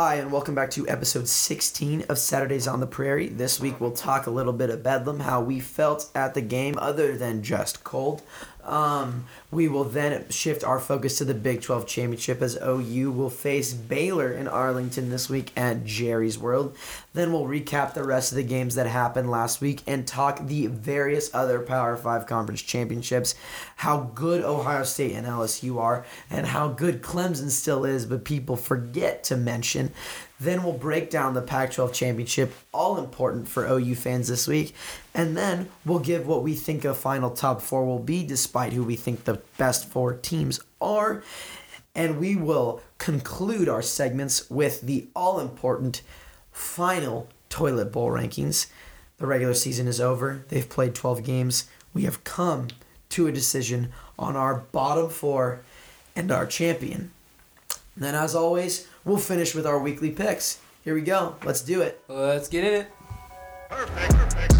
Hi, and welcome back to episode 16 of Saturdays on the Prairie. This week we'll talk a little bit of Bedlam, how we felt at the game, other than just cold. Um, we will then shift our focus to the Big 12 championship as OU will face Baylor in Arlington this week at Jerry's World. Then we'll recap the rest of the games that happened last week and talk the various other Power 5 conference championships, how good Ohio State and LSU are, and how good Clemson still is, but people forget to mention. Then we'll break down the Pac 12 championship, all important for OU fans this week. And then we'll give what we think a final top four will be, despite who we think the best four teams are. And we will conclude our segments with the all important final Toilet Bowl rankings. The regular season is over, they've played 12 games. We have come to a decision on our bottom four and our champion. And then, as always, we'll finish with our weekly picks. Here we go. Let's do it. Let's get in it. Perfect, perfect.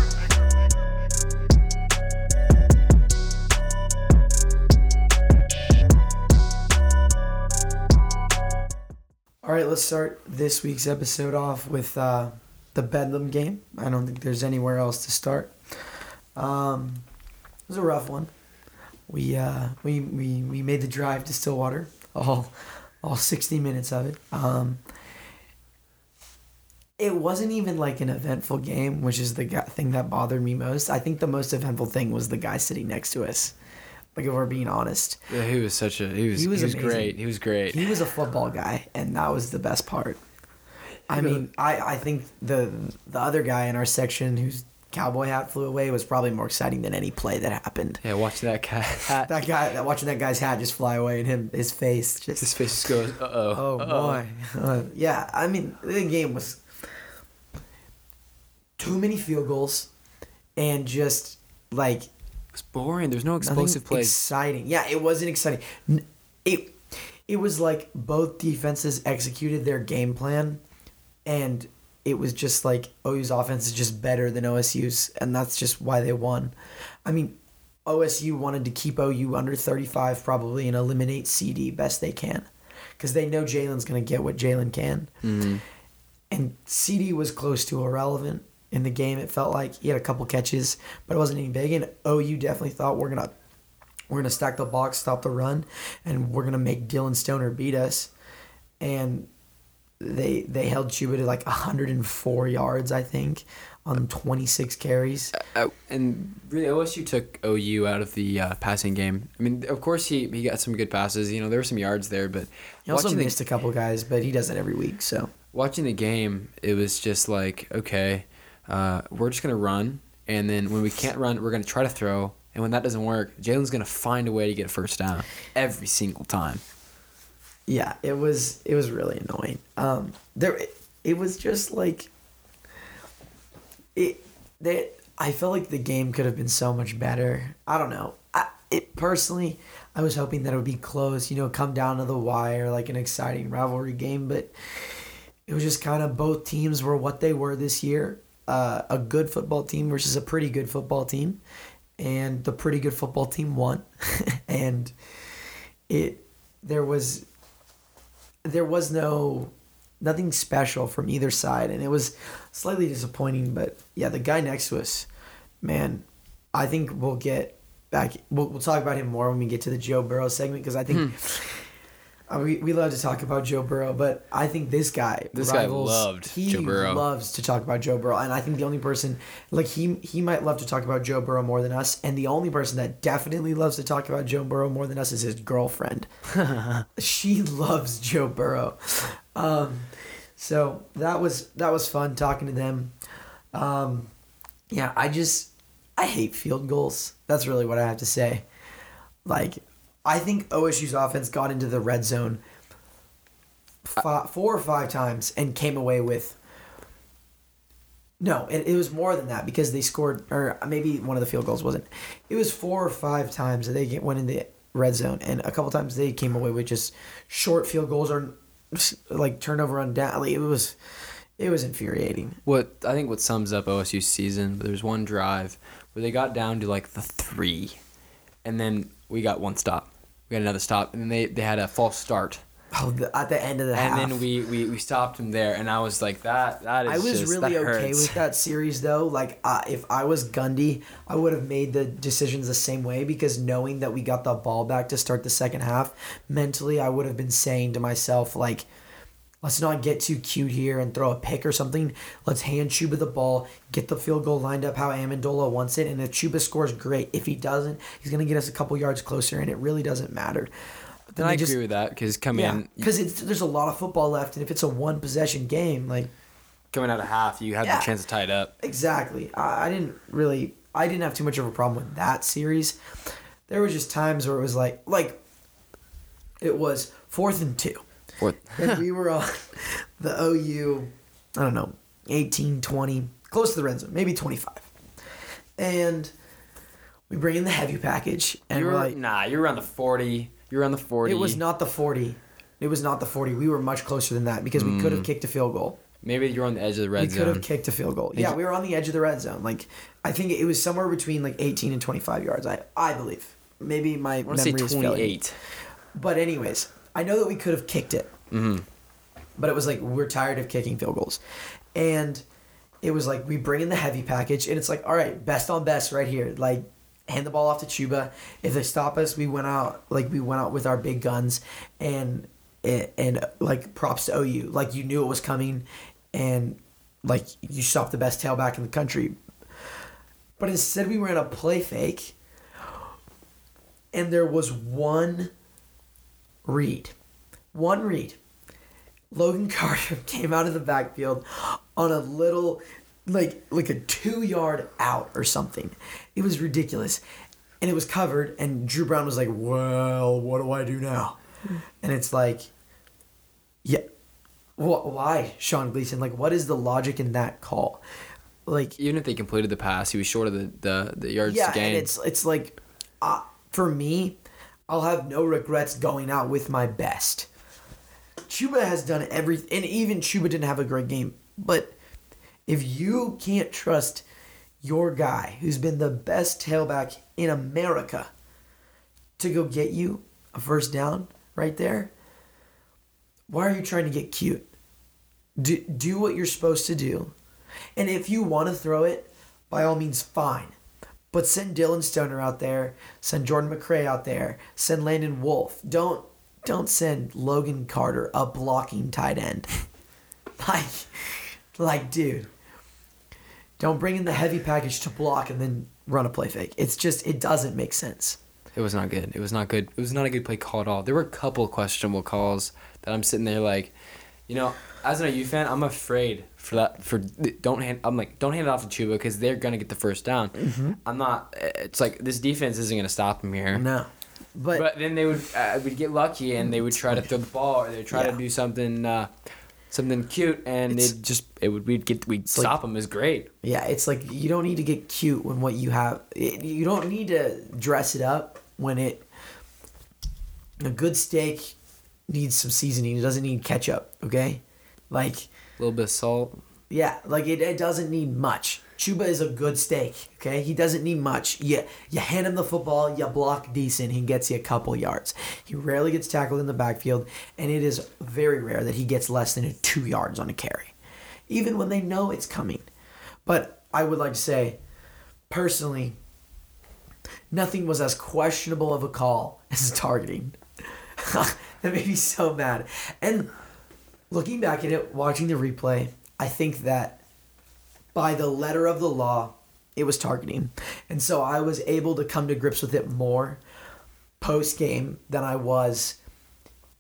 All right, let's start this week's episode off with uh, the Bedlam game. I don't think there's anywhere else to start. Um, it was a rough one. We uh, we, we we made the drive to Stillwater, all all 60 minutes of it. Um, it wasn't even like an eventful game, which is the thing that bothered me most. I think the most eventful thing was the guy sitting next to us. Like if we're being honest. Yeah, he was such a he was He he was was, great. He was great. He was a football guy, and that was the best part. I mean, I, I think the the other guy in our section whose cowboy hat flew away was probably more exciting than any play that happened. yeah, watching that cat hat. That guy, that watching that guy's hat just fly away, and him, his face just. his face just goes, uh oh. oh boy, Uh, yeah. I mean, the game was too many field goals, and just like It's boring. There's no explosive plays. Exciting. Yeah, it wasn't exciting. It it was like both defenses executed their game plan and it was just like OU's offense is just better than OSU's and that's just why they won. I mean, OSU wanted to keep OU under 35 probably and eliminate CD best they can cuz they know Jalen's going to get what Jalen can. Mhm. And CD was close to irrelevant in the game. It felt like he had a couple catches, but it wasn't any big. And OU definitely thought we're gonna we're gonna stack the box, stop the run, and we're gonna make Dillon Stoner beat us. And they they held Chuba to like 104 yards, I think, on 26 carries. Uh, and really, OSU took OU out of the uh, passing game. I mean, of course, he, he got some good passes. You know, there were some yards there, but He also watching the- missed a couple guys, but he does that every week. So watching the game, it was just like, okay, uh, we're just gonna run, and then when we can't run, we're gonna try to throw, and when that doesn't work, Jalen's gonna find a way to get a first down every single time. Yeah, it was it was really annoying. Um, there it, it was just like it that I felt like the game could have been so much better. I don't know. I it personally, I was hoping that it would be close. You know, come down to the wire, like an exciting rivalry game. But it was just kind of both teams were what they were this year. Uh, a good football team versus a pretty good football team, and the pretty good football team won, and it there was there was no nothing special from either side and it was slightly disappointing but yeah the guy next to us man i think we'll get back we'll, we'll talk about him more when we get to the joe burrow segment because i think hmm. Uh, we, we love to talk about joe burrow but i think this guy This guy rivals- loved he Joe Burrow. loves to talk about joe burrow and i think the only person like he he might love to talk about joe burrow more than us and the only person that definitely loves to talk about joe burrow more than us is his girlfriend she loves Joe Burrow. Um, so that was that was fun talking to them. Um, yeah, I just I hate field goals. That's really what I have to say. Like, I think OSU's offense got into the red zone fi- four or five times and came away with. No, it, it was more than that because they scored, or maybe one of the field goals wasn't. It was four or five times that they get, went in the red zone, and a couple times they came away with just short field goals or like turnover on. Like, it was, it was infuriating. What I think what sums up OSU's season, there's one drive where they got down to like the three, and then we got one stop. We got another stop, and then they, they had a false start. Oh, the, at the end of the and half. And then we, we we stopped him there, and I was like, that that is I was just, really okay with that series though. Like, uh, if I was Gundy, I would have made the decisions the same way because knowing that we got the ball back to start the second half, mentally, I would have been saying to myself like, let's not get too cute here and throw a pick or something. Let's hand Chuba the ball, get the field goal lined up how Ammendola wants it, and if Chuba scores, great. If he doesn't, he's gonna get us a couple yards closer, and it really doesn't matter. But then And I they agree with that because coming Yeah, in because there's a lot of football left, and if it's a one possession game, like coming out of half, you have Yeah. the chance to tie it up. Exactly. I, I didn't really. I didn't have too much of a problem with that series. There was just times where it was like, like, it was fourth and two, What? and we were on the OU. I don't know, 18, 20, close to the red zone, maybe twenty five, and we bring in the heavy package, and you we're were like, nah, you were on the forty. You were on the forty. it was not the forty. It was not the forty. We were much closer than that because we could have mm. kicked a field goal. Maybe you're on the edge of the red zone. we could have kicked a field goal. Yeah, we were on the edge of the red zone. Like I think it was somewhere between like 18 and 25 yards. I I believe. Maybe my I say memory is failing twenty-eight. But anyways, I know that we could have kicked it. Mm-hmm. But it was like we're tired of kicking field goals, and it was like we bring in the heavy package, and it's like all right, best on best right here. Like hand the ball off to Chuba. If they stop us, we went out like we went out with our big guns, and and, and like props to OU. Like you knew it was coming, and like you stopped the best tailback in the country. But instead, we ran a play fake, and there was one read. One read. Logan Carter came out of the backfield on a little like like a two yard out or something. It was ridiculous. And it was covered and Dru Brown was like, Well, what do I do now? And it's like Yeah wh- why, Sean Gleeson? Like what is the logic in that call? Like Even if they completed the pass, he was short of the the, the yards yeah, gain. and it's it's like, uh, for me, I'll have no regrets going out with my best. Chuba has done everything, and even Chuba didn't have a great game. But if you can't trust your guy, who's been the best tailback in America, to go get you a first down right there, why are you trying to get cute? Do, do what you're supposed to do. And if you want to throw it, by all means, fine. But send Dillon Stoner out there, send Jordan McRae out there, send Landon Wolf. Don't don't send Logan Carter a blocking tight end. like like dude. Don't bring in the heavy package to block and then run a play fake. It's just it doesn't make sense. It was not good. It was not good. It was not a good play call at all. There were a couple questionable calls that I'm sitting there like, you know, as an OU fan, I'm afraid for that. For don't hand. I'm like, don't hand it off to Chuba because they're gonna get the first down. I'm not. It's like this defense isn't gonna stop them here. No. But, But then they would uh, would get lucky and they would try to throw the ball or they would try Yeah. to do something uh, something cute and they just it would we'd get we'd like- stop them is great. Yeah, it's like you don't need to get cute when what you have. It, you don't need to dress it up when it. A good steak needs some seasoning. It doesn't need ketchup. Okay, like A little bit of salt. yeah, like it, it doesn't need much. Chuba is a good steak. Okay, he doesn't need much. You you hand him the football, you block decent, he gets you a couple yards. He rarely gets tackled in the backfield, and it is very rare that he gets less than two yards on a carry, even when they know it's coming. But I would like to say, personally, nothing was as questionable of a call as targeting. that made me so mad. And looking back at it, watching the replay, I think that by the letter of the law, it was targeting. And so I was able to come to grips with it more post game than I was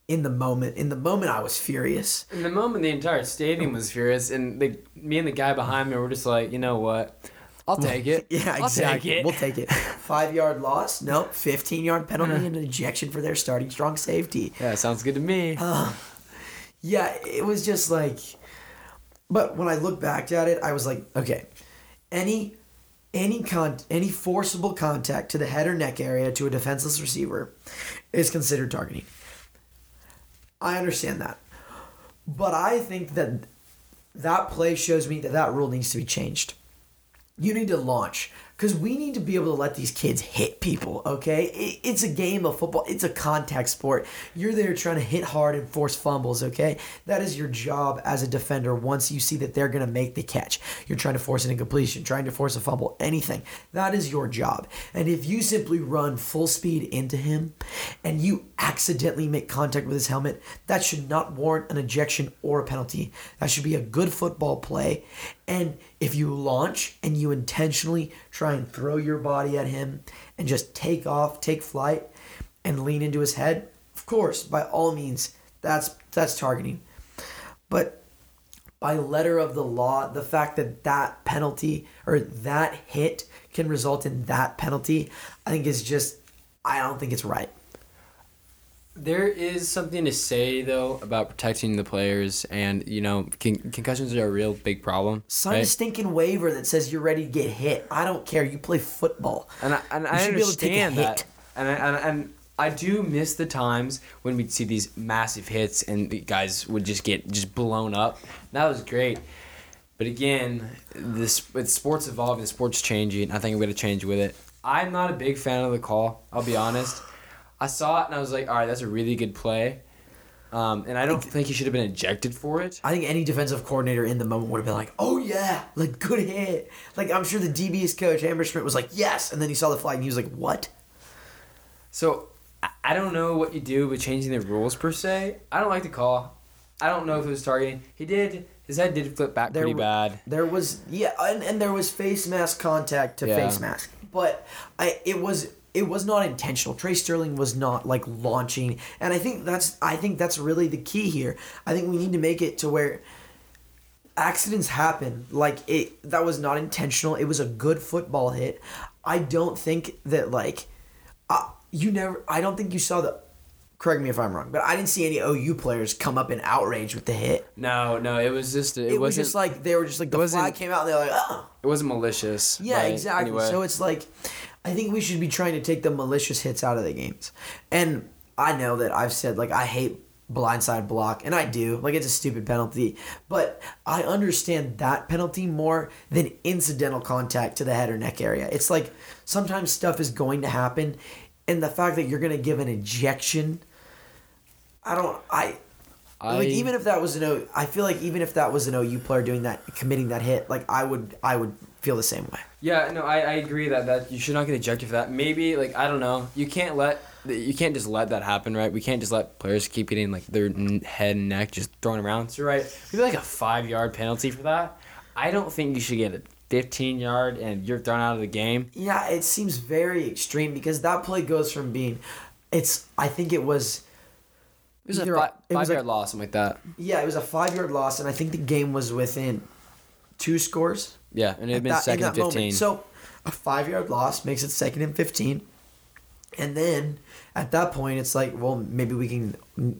in the moment. In the moment, I was furious. In the moment, the entire stadium was furious, and the me and the guy behind me were just like, you know what, I'll take it. Yeah, I'll exactly. Take it. We'll take it. Five yard loss? Nope. 15 yard penalty and an ejection for their starting strong safety. yeah, sounds good to me. Uh, yeah, it was just like. But when I look back at it, I was like, okay, any any con any forcible contact to the head or neck area to a defenseless receiver is considered targeting. I understand that, but I think that that play shows me that that rule needs to be changed. You need to launch because we need to be able to let these kids hit people. Okay, it, it's a game of football. It's a contact sport. You're there trying to hit hard and force fumbles. Okay, that is your job as a defender. Once you see that they're gonna make the catch, you're trying to force an incompletion, trying to force a fumble, anything. That is your job. And if you simply run full speed into him, and you accidentally make contact with his helmet, that should not warrant an ejection or a penalty. That should be a good football play. And if you launch and you intentionally try and throw your body at him and just take off, take flight, and lean into his head, of course, by all means, that's that's targeting. But by letter of the law, the fact that that penalty or that hit can result in that penalty, I think is just I don't think it's right. There is something to say though about protecting the players, and you know, con- concussions are a real big problem. Sign a stinking waiver that says you're ready to get hit. I don't care. You play football. And I, and You I should be able to take a understand that. hit. And I, and, and I do miss the times when we'd see these massive hits and the guys would just get just blown up. That was great. But again, this it's sports evolving, sports changing. I think I'm gonna change with it. I'm not a big fan of the call. I'll be honest. I saw it and I was like, all right, that's a really good play. Um, and I don't think he should have been ejected for it. I think any defensive coordinator in the moment would have been like, "Oh yeah, like good hit." Like I'm sure the DB's coach Hammerschmidt was like, "Yes," and then he saw the flag and he was like, "What?" So I- don't know what you do with changing the rules per se. I don't like the call. I don't know if it was targeting. He did. His head did flip back There pretty bad. There was yeah, and, and there was face mask contact to Yeah. face mask, but I it was it was not intentional. Tre Sterling was not like launching, and I think that's I think that's really the key here. I think we need to make it to where accidents happen. Like it that was not intentional. It was a good football hit. I don't think that like uh, you never. I don't think you saw the. Correct me if I'm wrong, but I didn't see any OU players come up in outrage with the hit. No, no, it was just it, It, was just like they were just like the flag came out and they're like, oh. it wasn't malicious. Yeah, exactly. Anyway. So it's like, I think we should be trying to take the malicious hits out of the games. And I know that I've said like I hate blindside block, and I do. Like it's a stupid penalty, but I understand that penalty more than incidental contact to the head or neck area. It's like sometimes stuff is going to happen, and the fact that you're going to give an ejection. I don't. I I, like even if that was an O, I feel like even if that was an OU player doing that, committing that hit, like I would, I would feel the same way. Yeah, no, I, I agree that that you should not get ejected for that. Maybe like I don't know, you can't let you can't just let that happen, right? We can't just let players keep getting like their n- head and neck just thrown around. So right, maybe like a five yard penalty for that. I don't think you should get a 15 yard and you're thrown out of the game. Yeah, it seems very extreme because that play goes from being, it's. I think it was. It was Either- a fi- it was five yard like- loss, something like that. Yeah, it was a five yard loss, and I think the game was within two scores. Yeah, and it had been that- second and 15. moment. So a five yard loss makes it second and fifteen, and then at that point it's like, well, maybe we can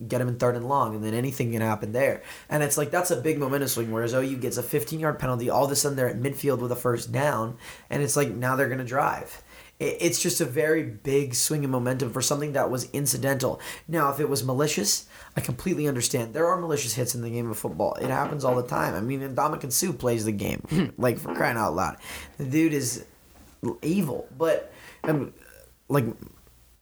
get him in third and long, and then anything can happen there. And it's like that's a big momentum swing. Whereas OU gets a fifteen yard penalty, all of a sudden they're at midfield with a first down, and it's like now they're gonna drive. It's just a very big swing in momentum for something that was incidental. Now, if it was malicious, I completely understand. There are malicious hits in the game of football. It happens all the time. I mean, Ndamukong Suh plays the game, like for crying out loud. The dude is evil, but um, like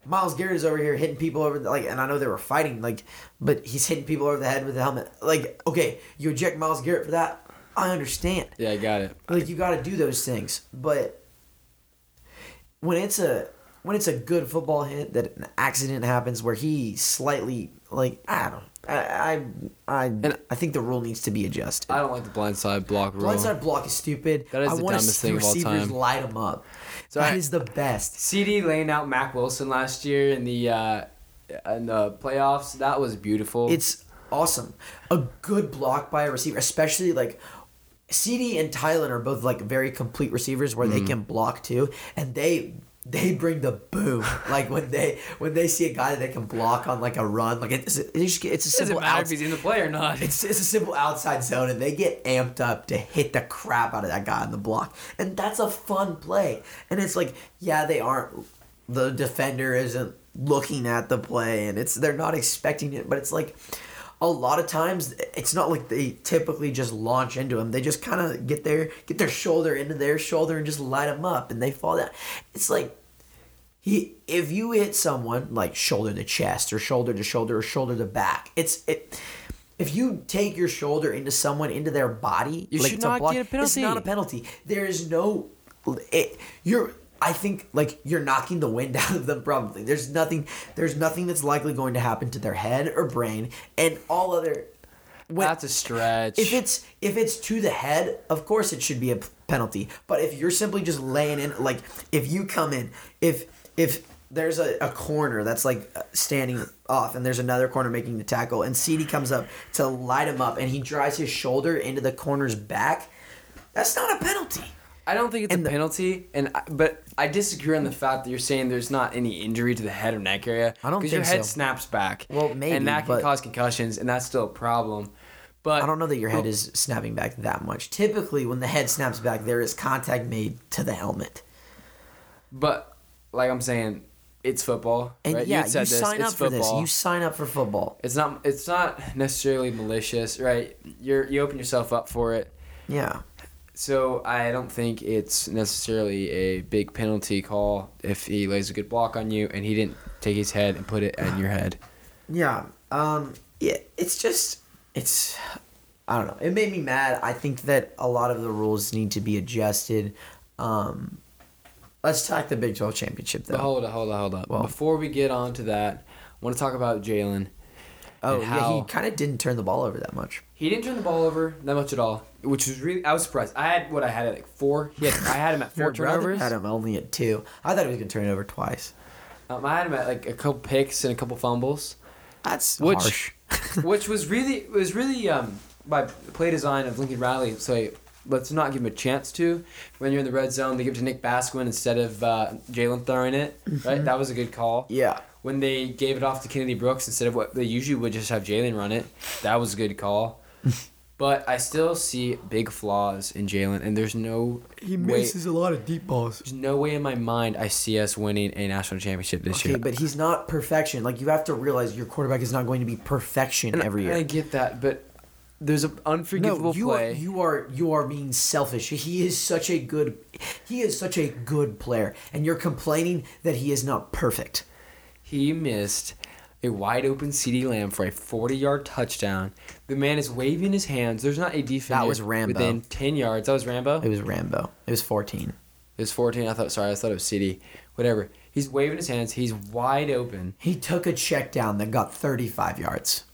Myles Garrett is over here hitting people over the, like, and I know they were fighting, like, but he's hitting people over the head with the helmet. Like, okay, you eject Myles Garrett for that. I understand. yeah, I got it. Like, you got to do those things, but when it's a when it's a good football hit that an accident happens where he slightly like I don't I I I, And- I think the rule needs to be adjusted. I don't like the blindside block rule. Blindside block is stupid. That is I the wanna dumbest see thing of all time. light them up. So That I- is the best. CD laying out Mack Wilson last year in the uh, in the playoffs. That was beautiful. It's awesome. A good block by a receiver, especially like CD and Tylan are both like very complete receivers where Mm-hmm. they can block too, and they they bring the boom. like when they when they see a guy that they can block on like a run, like it's it's, it's a doesn't simple matter if he's in the play or not. it's, it's a simple outside zone, and they get amped up to hit the crap out of that guy on the block, and that's a fun play. And it's like, yeah, they aren't. The defender isn't looking at the play, and it's they're not expecting it, but it's like, a lot of times it's not like they typically just launch into him. They just kind of get their get their shoulder into their shoulder and just light him up, and they fall down. It's like he if you hit someone like shoulder to chest or shoulder to shoulder or shoulder to back, it's it. If you take your shoulder into someone into their body, You like should not block, get a penalty. It's not a penalty. There is no. It, you're. I think like you're knocking the wind out of them. Probably there's nothing. There's nothing that's likely going to happen to their head or brain, and all other. When, That's a stretch. if it's if it's to the head, of course it should be a penalty. But if you're simply just laying in, like if you come in, if if there's a, a corner that's like uh, standing off, and there's another corner making the tackle, and CD comes up to light him up, and he drives his shoulder into the corner's back, that's not a penalty. I don't think it's And a the- penalty, and I, but I disagree on the fact that you're saying there's not any injury to the head or neck area. I don't because your head so. snaps back. Well, maybe, and that can cause concussions, and that's still a problem. But I don't know that your head is snapping back that much. Typically, when the head snaps back, there is contact made to the helmet. But like I'm saying, it's football. And right? yeah, you said this, sign it's up for this. football. You sign up for football. It's not. It's not necessarily malicious, right? You're you open yourself up for it. Yeah. So I don't think it's necessarily a big penalty call if he lays a good block on you and he didn't take his head and put it in your head. Yeah. Um yeah, it's just it's I don't know. It made me mad. I think that a lot of the rules need to be adjusted. Um let's talk the Big 12 championship though. But hold up, hold up, hold up. Well- Before we get on to that, I want to talk about Jalen. Oh, yeah, he kind of didn't turn the ball over that much. He didn't turn the ball over that much at all, which was really. I was surprised. I had what I had at like four. He had, I had him at four turnovers. had him only at 2. I thought he was going to turn it over twice. Um, I had him at like a couple picks and a couple fumbles. That's Which- harsh. which was really was really um by play design of Lincoln Riley. So let's not give him a chance to. When you're in the red zone, they give it to Nick Basquine instead of uh, Jalen throwing it. Right, that was a good call. yeah. When they gave it off to Kennedy Brooks instead of what they usually would just have Jalen run it, that was a good call. but I still see big flaws in Jalen, and there's no he misses way, a lot of deep balls. there's no way in my mind I see us winning a national championship this Okay, year. but he's not perfection. Like you have to realize your quarterback is not going to be perfection And every year. I get that, but there's an unforgivable you play. Are, you are you are being selfish. He is such a good he is such a good player and you're complaining that he is not perfect. He missed a wide open CD Lamb for a 40 yard touchdown. The man is waving his hands. There's not a defender was Rambo. within 10 yards. That was Rambo? It was Rambo. It was 14. It was 14. I thought, sorry, I thought it was CD. Whatever. He's waving his hands. He's wide open. He took a check down that got 35 yards.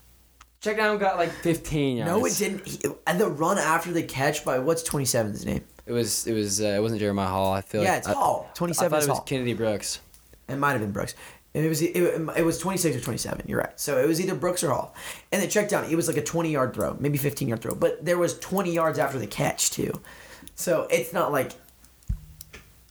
Check down got like 15 yards. No, it didn't. He, and the run after the catch by what's 27's name? It was, it was, uh, it wasn't Jeremiah Hall. I feel Yeah, like. it's I- Hall. I 27 thought it was Hall. Kennedy Brooks. It might have been Brooks. It was it, it was 26 or 27. You're right. So it was either Brooks or Hall. And the check down, it was like a 20 yard throw, maybe 15 yard throw. But there was 20 yards after the catch too. So it's not like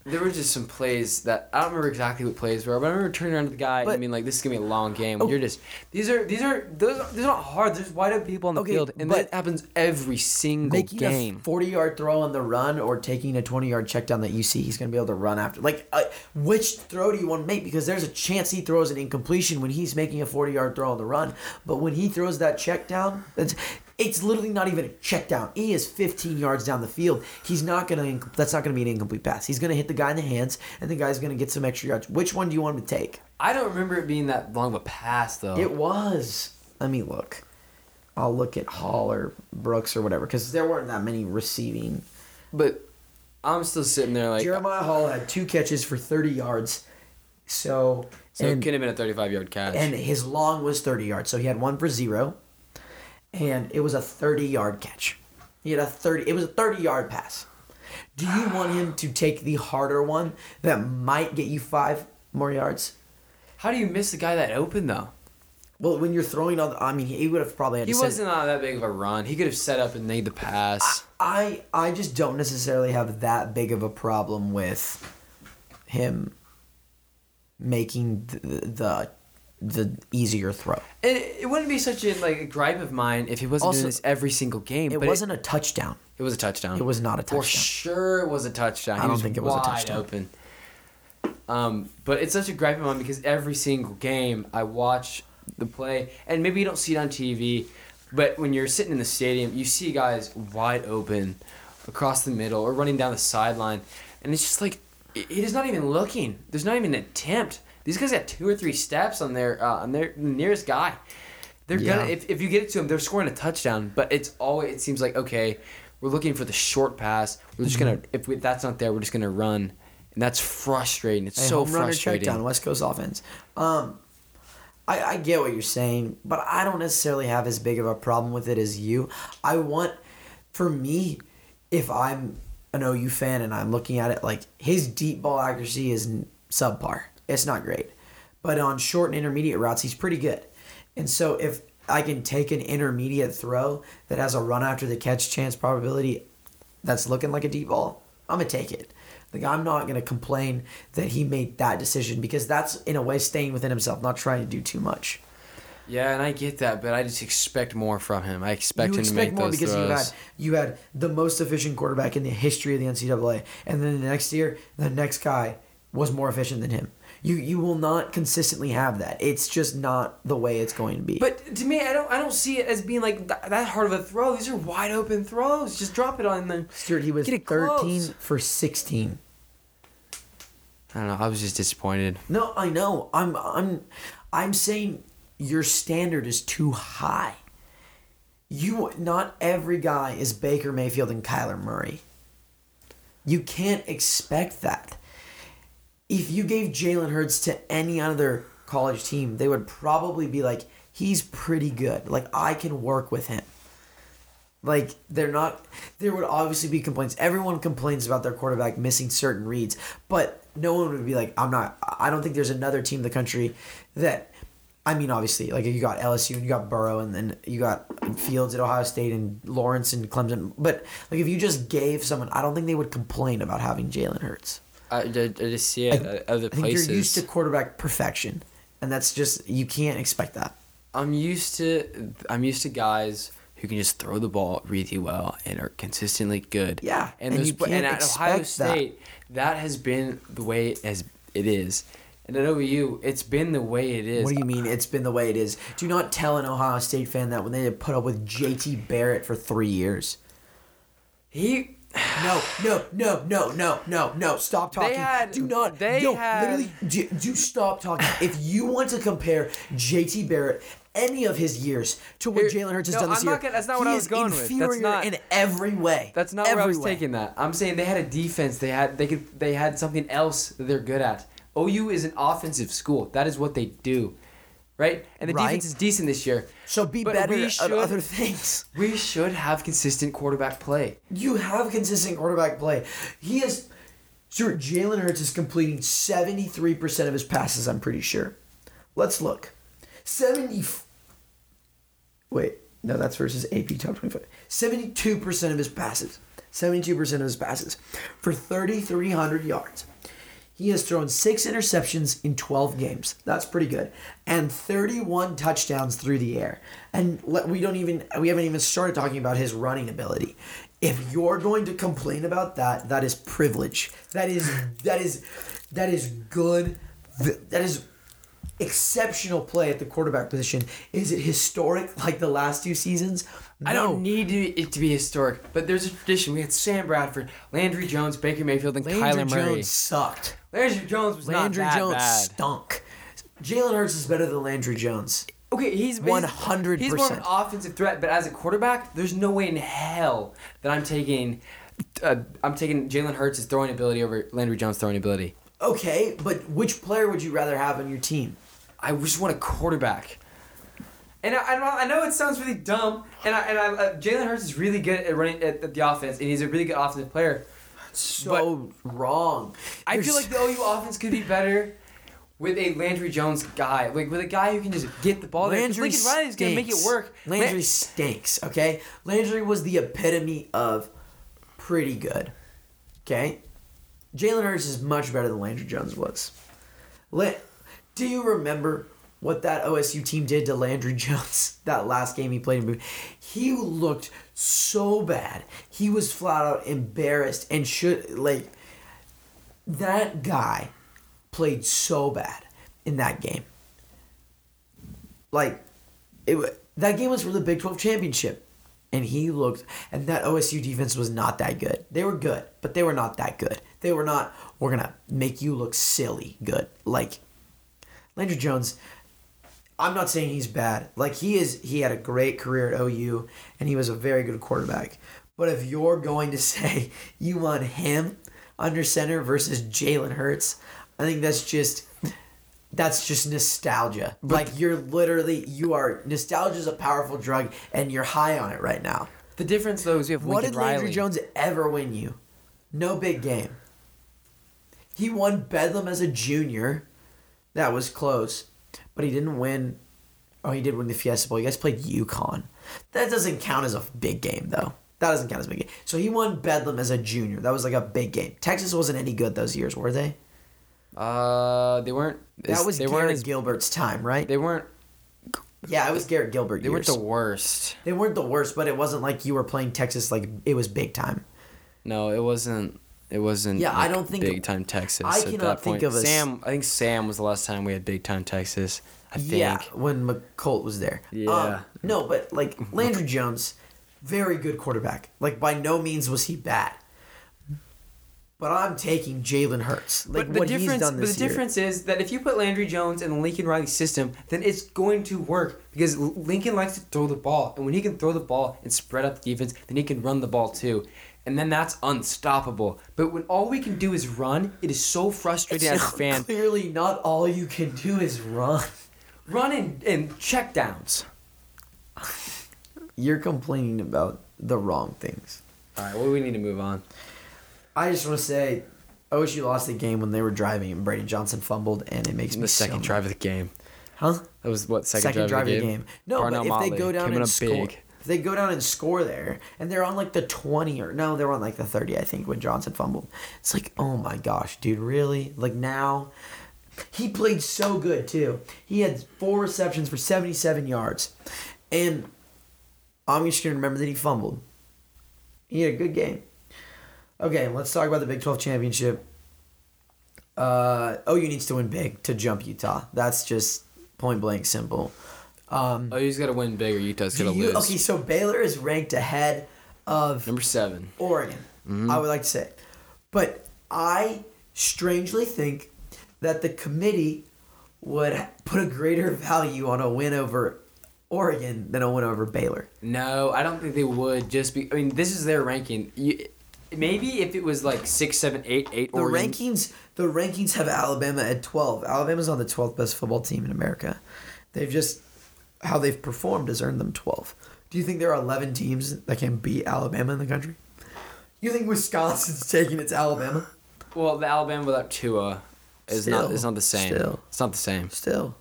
There were just some plays that I don't remember exactly what plays were, but I remember turning around to the guy But- and being like, "This is gonna be a long game." Oh. You're just these are these are those are, these are not hard. There's wide open people on the Okay, field, and that happens every single making game. a 40 yard throw on the run or taking a 20 yard check down that you see he's going to be able to run after. Like, uh, which throw do you want to make? Because there's a chance he throws an incompletion when he's making a 40 yard throw on the run. But when he throws that check down, it's, it's literally not even a check down. He is 15 yards down the field. He's not going to, that's not going to be an incomplete pass. He's going to hit the guy in the hands, and the guy's going to get some extra yards. Which one do you want him to take? I don't remember it being that long of a pass though. It was. Let me look. I'll look at Hall or Brooks or whatever because there weren't that many receiving. but I'm still sitting there like, Jeremiah Hall had two catches for 30 yards. So, so it and, could have been a 35 yard catch. and his long was 30 yards. So he had one for zero. And it was a 30 yard catch. He had a 30 it was a 30 yard pass. Do you want him to take the harder one that might get you 5 more yards? How do you miss the guy that open though? Well, when you're throwing on I mean, he would have probably had He wasn't on that big of a run. He could have set up and made the pass. I I just don't necessarily have that big of a problem with him making the the, the easier throw. It, it wouldn't be such a like a gripe of mine if he wasn't Also, doing this every single game. It wasn't a touchdown. It, was a touchdown. It was not a For touchdown. sure, it was a touchdown. I He don't think it was a touchdown. Open. Um, but it's such a gripe of mine because every single game I watch the play, and maybe you don't see it on TV, But when you're sitting in the stadium, you see guys wide open across the middle or running down the sideline, and it's just like it it is not even looking. There's not even an attempt. These guys got two or three steps on their uh, on their nearest guy. They're Yeah. gonna if, if you get it to them, they're scoring a touchdown. But it's always it seems like okay, we're looking for the short pass. We're just gonna if we, that's not there, we're just gonna run, and that's frustrating. It's Hey, so home frustrating. check down, West Coast offense. Um, I, I get what you're saying, but I don't necessarily have as big of a problem with it as you. I want, for me, if I'm an OU fan and I'm looking at it, like his deep ball accuracy is subpar. It's not great, but on short and intermediate routes, he's pretty good. And so if I can take an intermediate throw that has a run after the catch chance probability that's looking like a deep ball, I'm gonna take it. Like I'm not gonna complain that he made that decision because that's in a way staying within himself, not trying to do too much. Yeah, and I get that, but I just expect more from him. I expect you him to expect make more those because throws. you had you had the most efficient quarterback in the history of the NCAA, and then the next year the next guy was more efficient than him. You you will not consistently have that. It's just not the way it's going to be. But to me, I don't I don't see it as being like th- that hard of a throw. These are wide open throws. Just drop it on the. Stuart, he was Get it thirteen close. for sixteen. I don't know. I was just disappointed. No, I know. I'm I'm I'm saying your standard is too high. You not every guy is Baker Mayfield and Kyler Murray. You can't expect that. If you gave Jalen Hurts to any other college team, they would probably be like, he's pretty good. Like I can work with him. Like they're not. There would obviously be complaints. Everyone complains about their quarterback missing certain reads, but no one would be like, "I'm not." I don't think there's another team in the country that. I mean, obviously, like you got LSU and you got Burrow, and then you got Fields at Ohio State and Lawrence and Clemson. But like, if you just gave someone, I don't think they would complain about having Jalen Hurts. I, I, I just see it at other I think places. you're used to quarterback perfection, and that's just you can't expect that. I'm used to I'm used to guys who can just throw the ball really well and are consistently good. Yeah, and, and those, you can't and at Ohio expect that. State, that. has been the way it as it is, and at OU, it's been the way it is. What do you mean it's been the way it is? Do not tell an Ohio State fan that when they had put up with JT Barrett for three years. He No, no, no, no, no, no, no. Stop talking. had- do not. they no, had- literally, do, do stop talking. if you want to compare JT Barrett any of his years to what Jalen Hurts has no, done this I'm year, not gonna- that's not what he I was going with. That's not- in every way. That's not where I was way. taking that. I'm saying they had a defense. They had they could they had something else that they're good at. OU is an offensive school. That is what they do, right? And the Right. defense is decent this year. So be But better we at should- other things. We should have consistent quarterback play. You have consistent quarterback play. He is. Stuart, Jalen Hurts is completing 73% of his passes, I'm pretty sure. Let's look. 70. Wait, no, that's versus AP top 25. 72% of his passes. 72% of his passes for 3,300 yards. He has thrown six interceptions in 12 games. That's pretty good. And 31 touchdowns through the air. And we don't even we haven't even started talking about his running ability. If you're going to complain about that, that is privilege. That is that is that is good. That is exceptional play at the quarterback position. Is it historic like the last two seasons? I don't need it it to be historic, but there's a tradition. We had Sam Bradford, Landry Jones, Baker Mayfield, and Landry Kyler Murray. Jones sucked. Landry Jones was Landry not that bad. Landry Jones bad. stunk. Jalen Hurts is better than Landry Jones. Okay, he's he's- 100%. He's more of an offensive threat, but as a quarterback, there's no way in hell that I'm taking. Uh, I'm taking Jalen Hurts' throwing ability over Landry Jones' throwing ability. Okay, but which player would you rather have on your team? I just want a quarterback. And I, I, know- I know it sounds really dumb, and I, and I, uh, Jalen Hurts is really good at running at, at the offense, and he's a really good offensive player. So wrong. I feel like the OU offense could be better with a Landry Jones guy, like with a guy who can just get the ball there. Landry Lincoln Riley's gonna make it work. Landry Lan- stinks. Okay, Landry was the epitome of pretty good. Okay, Jalen Hurts is much better than Landry Jones was. La- Do you remember what that OSU team did to Landry Jones that last game he played in? He looked so bad. He was flat out embarrassed and should like that guy played so bad in that game. Like it that game was for the Big 12 championship. And he looked, and that OSU defense was not that good. They were good, but they were not that good. They were not, we're going to make you look silly good. Like, Landry Jones, I'm not saying he's bad. Like, he is, he had a great career at OU, and he was a very good quarterback. But if you're going to say you want him under center versus Jalen Hurts, I think that's just that's just nostalgia. like you're literally you are nostalgia is a powerful drug and you're high on it right now. The difference though is you have What Lincoln did Landry Riley. Jones ever win you? No big game. He won Bedlam as a junior. That was close. But he didn't win Oh, he did win the Fiesta Bowl. You guys played UConn. That doesn't count as a big game though. That doesn't count as a big game. So he won Bedlam as a junior. That was like a big game. Texas wasn't any good those years, were they? Uh, they weren't. That was they Garrett weren't as, Gilbert's time, right? They weren't. yeah, it was Garrett Gilbert They weren't the worst. they weren't the worst, but it wasn't like you were playing Texas like it was big time. No, it wasn't. It wasn't. Yeah, I don't think- big time Texas. I at cannot that think point. of a s- Sam. I think Sam was the last time we had big time Texas. I think. Yeah, when McColt was there. Yeah. Um, no, but like Landry Jones, very good quarterback. Like by no means was he bad. But I'm taking Jalen Hurts. Like But the what difference, he's done but the year. difference is that if you put Landry Jones in the Lincoln Riley system, then it's going to work because Lincoln likes to throw the ball, and when he can throw the ball and spread out the defense, then he can run the ball too, and then that's unstoppable. But when all we can do is run, it is so frustrating as a fan. Clearly, not all you can do is run. Run and, and check downs. You're complaining about the wrong things. All right, well, we need to move on. I just want to say, OSU lost the game when they were driving and Brady Johnson fumbled, and it makes me the second so drive of the game. Huh? That was what second, second, drive, drive of the game. No, Parnell but if they Motley go down and score, big. If they go down and score there, and they're on like the twenty or no, they're on like the thirty, I think, when Johnson fumbled. It's like, oh my gosh, dude, really? Like now, he played so good too. He had four receptions for seventy-seven yards, and I'm just gonna remember that he fumbled. He had a good game. Okay, let's talk about the Big Twelve championship. Uh, OU needs to win big to jump Utah. That's just point blank simple. Um, Oh, he's got to win big or Utah's going to lose. okay, so Baylor is ranked ahead of Number seven. Oregon. Mm-hmm. I would like to say, but I strangely think that the committee would put a greater value on a win over Oregon than a win over Baylor. No, I don't think they would. Just be. I mean, this is their ranking. You, maybe if it was like six, seven, eight, eight. The Oregon, rankings, the rankings have Alabama at twelve. Alabama's on the twelfth best football team in America. They've just how they've performed has earned them twelve. Do you think there are eleven teams that can beat Alabama in the country? You think Wisconsin's taking its Alabama? Well, the Alabama without Tua is not. Still, It's not the same. still. It's not the same. Still,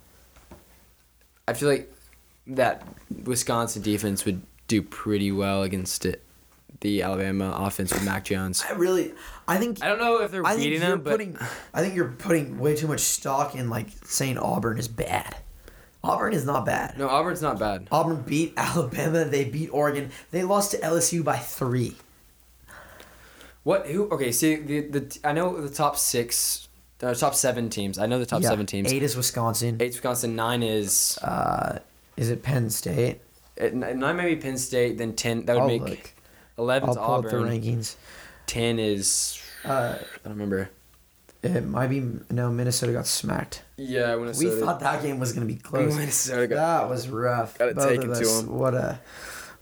I feel like that Wisconsin defense would do pretty well against it. The Alabama offense with Mac Jones. I really, I think I don't know if they're I beating them, but putting. I think you're putting way too much stock in like saying Auburn is bad. Auburn is not bad. no, Auburn's not bad. Auburn beat Alabama. They beat Oregon. They lost to LSU by three. What? Who? Okay, see the the I know the top six, the top seven teams. I know the top Yeah, seven teams. Eight is Wisconsin. Eight's Wisconsin. Nine is Uh, is it Penn State? uh, nine. Maybe Penn State. Then ten. That would I'll make look. eleven's I'll pull up the Auburn. rankings. Ten is Uh, I don't remember. Uh, it might be no. Minnesota got smacked. Yeah, We thought that game was gonna be close. Minnesota got- that was rough. Got it Both taken to us. 'em. What a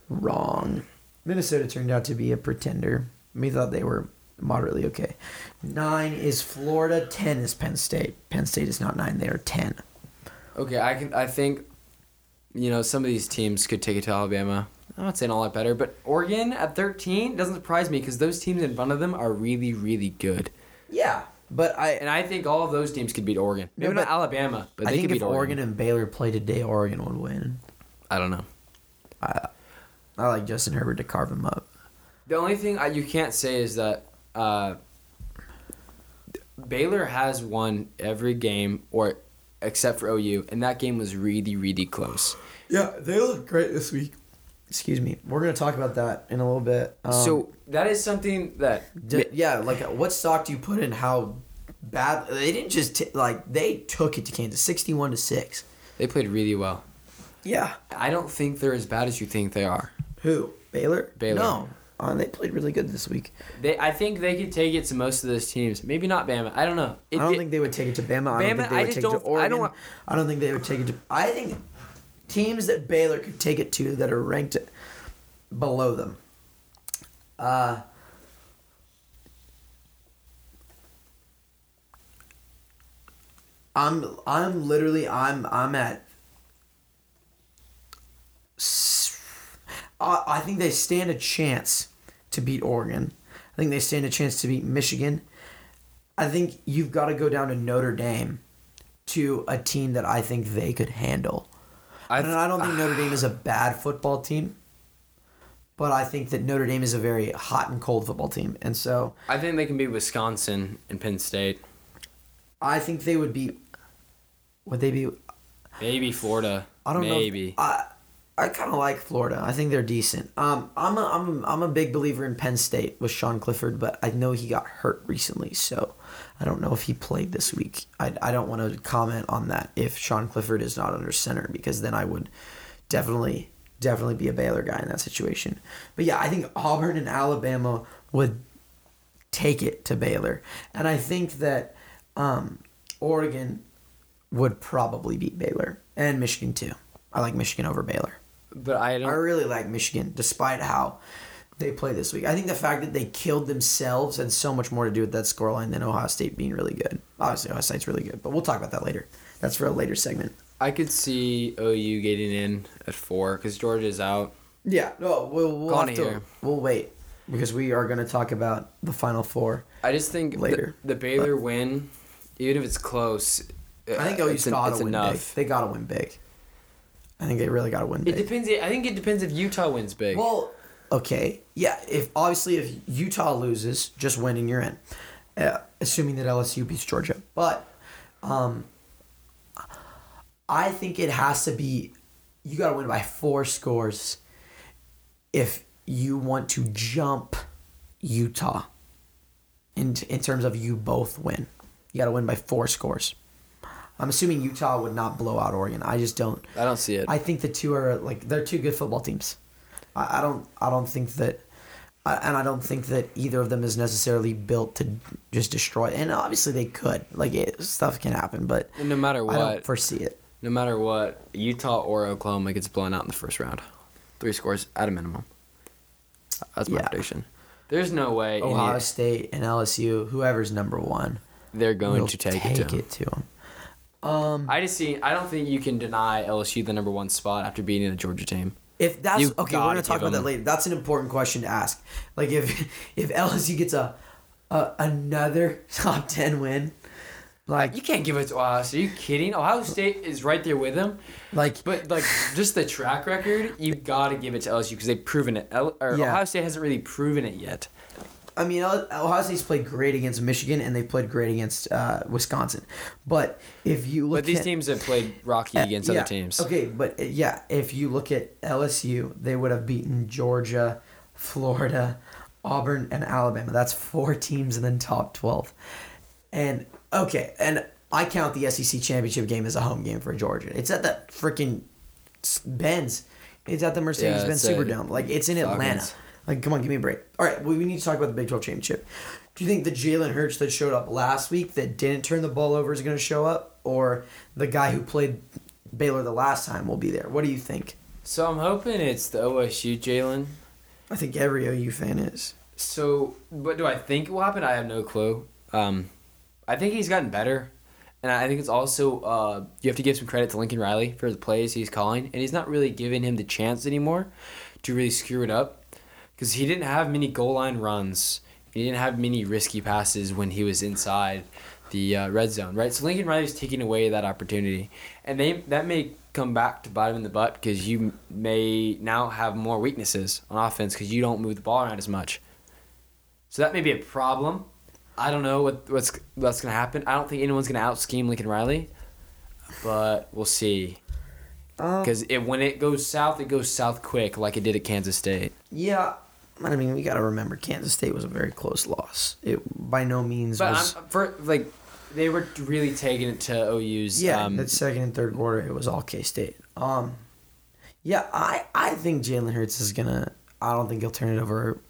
wrong. Minnesota turned out to be a pretender. We thought they were moderately okay. Nine is Florida. Ten is Penn State. Penn State is not nine. They are ten. Okay, I can. I think, you know, some of these teams could take it to Alabama. I'm not saying all that better, but Oregon at 13 doesn't surprise me because those teams in front of them are really, really good, Yeah, but I and I think all of those teams could beat Oregon. Maybe No, not Alabama, but I they think could if beat Oregon. Oregon. and Baylor played today, Oregon would win. I don't know. I like Justin Herbert to carve him up. The only thing I, you can't say is that uh, Baylor has won every game, or except for OU, and that game was really, really close. Yeah, they look great this week. Excuse me. We're gonna talk about that in a little bit. Um, so that is something that D- yeah, like what stock do you put in how bad they didn't just t- like they took it to Kansas, sixty-one to six. they played really well. Yeah. I don't think they're as bad as you think they are. Who? Baylor? Baylor. No. Uh, they played really good this week. They, I think they could take it to most of those teams. Maybe not Bama. I don't know. It- I don't it- think they would take it to Bama. I don't think they I would just take it to don't- I Oregon. I don't don't, think they would take it to. I think teams that Baylor could take it to that are ranked below them. Uh, I'm I'm literally I'm I'm at. I think they stand a chance to beat Oregon. I think they stand a chance to beat Michigan. I think you've got to go down to Notre Dame to a team that I think they could handle. I don't, I don't think Notre Dame is a bad football team, but I think that Notre Dame is a very hot and cold football team, and so I think they can beat Wisconsin and Penn State. I think they would be. Would they be? Maybe Florida. I don't Maybe. know. I I kind of like Florida. I think they're decent. Um, I'm a, I'm a, I'm a big believer in Penn State with Sean Clifford, but I know he got hurt recently, so I don't know if he played this week. I, I don't want to comment on that if Sean Clifford is not under center because then I would definitely definitely be a Baylor guy in that situation. But yeah, I think Auburn and Alabama would take it to Baylor, and I think that um, Oregon would probably beat Baylor and Michigan too. I like Michigan over Baylor. but I I don't. really like Michigan, despite how they play this week. I think the fact that they killed themselves had so much more to do with that scoreline than Ohio State being really good. Obviously, Ohio State's really good, but we'll talk about that later. That's for a later segment. I could see OU getting in at four because Georgia's out. Yeah, no, we'll we'll, Gone have to- here. we'll wait because we are going to talk about the final four. I just think Later. the, Baylor win, even if it's close, I think uh, OU's got to win enough. big. They got to win big. I think they really got to win Big. It depends. I think it depends if Utah wins big. Well, okay, yeah. If obviously if Utah loses, just winning, you're in. Uh, assuming that LSU beats Georgia, but um, I think it has to be. You got to win by four scores if you want to jump Utah. In in terms of you both win, you got to win by four scores. I'm assuming Utah would not blow out Oregon. I just don't. I don't see it. I think the two are like they're two good football teams. I, I don't I don't think that, and I don't think that either of them is necessarily built to just destroy. And obviously they could like it, stuff can happen, but no matter I don't what, foresee it. no matter what, Utah or Oklahoma gets blown out in the first round. Three scores at a minimum. That's my Yeah. prediction. There's no way Ohio State and LSU, whoever's number one, they're going to take, it to them. it to them. Um, I just see. I don't think you can deny LSU the number one spot after beating a Georgia team. If that's You okay, we're gonna talk about that later. That's an important question to ask. Like if if LSU gets a, a another top ten win, like You can't give it to Ohio State. Are you kidding? Ohio State is right there with them. like But like just the track record, you gotta give it to LSU because they've proven it. L- or Yeah. Ohio State hasn't really proven it yet. I mean, Ohio State's played great against Michigan and they played great against uh, Wisconsin. But if you look But these at, teams have played rocky Uh, against yeah, other teams. Okay, but uh, yeah, if you look at LSU, they would have beaten Georgia, Florida, Auburn, and Alabama. That's four teams in the top twelve. And okay, and I count the SEC championship game as a home game for Georgia. It's at the freaking Benz. It's at the Mercedes-Benz it's at Superdome. Like it's in Atlanta. Like, come on, give me a break. All right, well, we need to talk about the Big 12 championship. Do you think the Jalen Hurts that showed up last week that didn't turn the ball over is going to show up, or the guy who played Baylor the last time will be there? What do you think? So I'm hoping it's the OSU Jalen. I think every OU fan is. So, what do I think will happen? I have no clue. Um, I think he's gotten better, and I think it's also uh, you have to give some credit to Lincoln Riley for the plays he's calling, and he's not really giving him the chance anymore to really screw it up because he didn't have many goal line runs. He didn't have many risky passes when he was inside the uh, red zone, right? So Lincoln Riley's taking away that opportunity, and they that may come back to bite him in the butt because you may now have more weaknesses on offense because you don't move the ball around as much. So that may be a problem. I don't know what what's what's gonna happen. I don't think anyone's gonna out scheme Lincoln Riley, but we'll see. Um, Because it, when it goes south, it goes south quick, like it did at Kansas State. yeah, I mean, we got to remember Kansas State was a very close loss. It by no means But was. I'm, for like, they were really taking it to OU's. yeah, um, that second and third quarter, it was all K State. Um, Yeah, I, I think Jalen Hurts is gonna. I don't think he'll turn it over.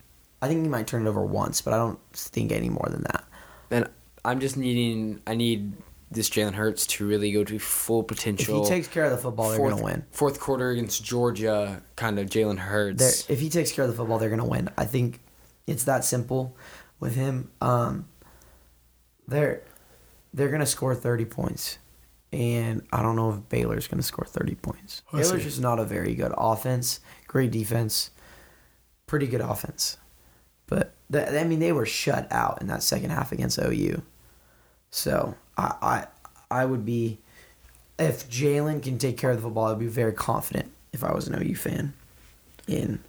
I think he might turn it over once, but I don't think any more than that. And I'm just needing. I need this Jalen Hurts to really go to full potential. If he takes care of the football, they're gonna win. Fourth quarter against Georgia, kind of Jalen They're, Hurts. if he takes care of the football, they're gonna win. I think it's that simple with him. Um, they're they're gonna score thirty points, and I don't know if Baylor's gonna score thirty points. We'll Baylor's see. just not a very good offense. Great defense, pretty good offense, but th- I mean they were shut out in that second half against OU. So I I, I would be if Jalen can take care of the football, I'd be very confident if I was an OU fan in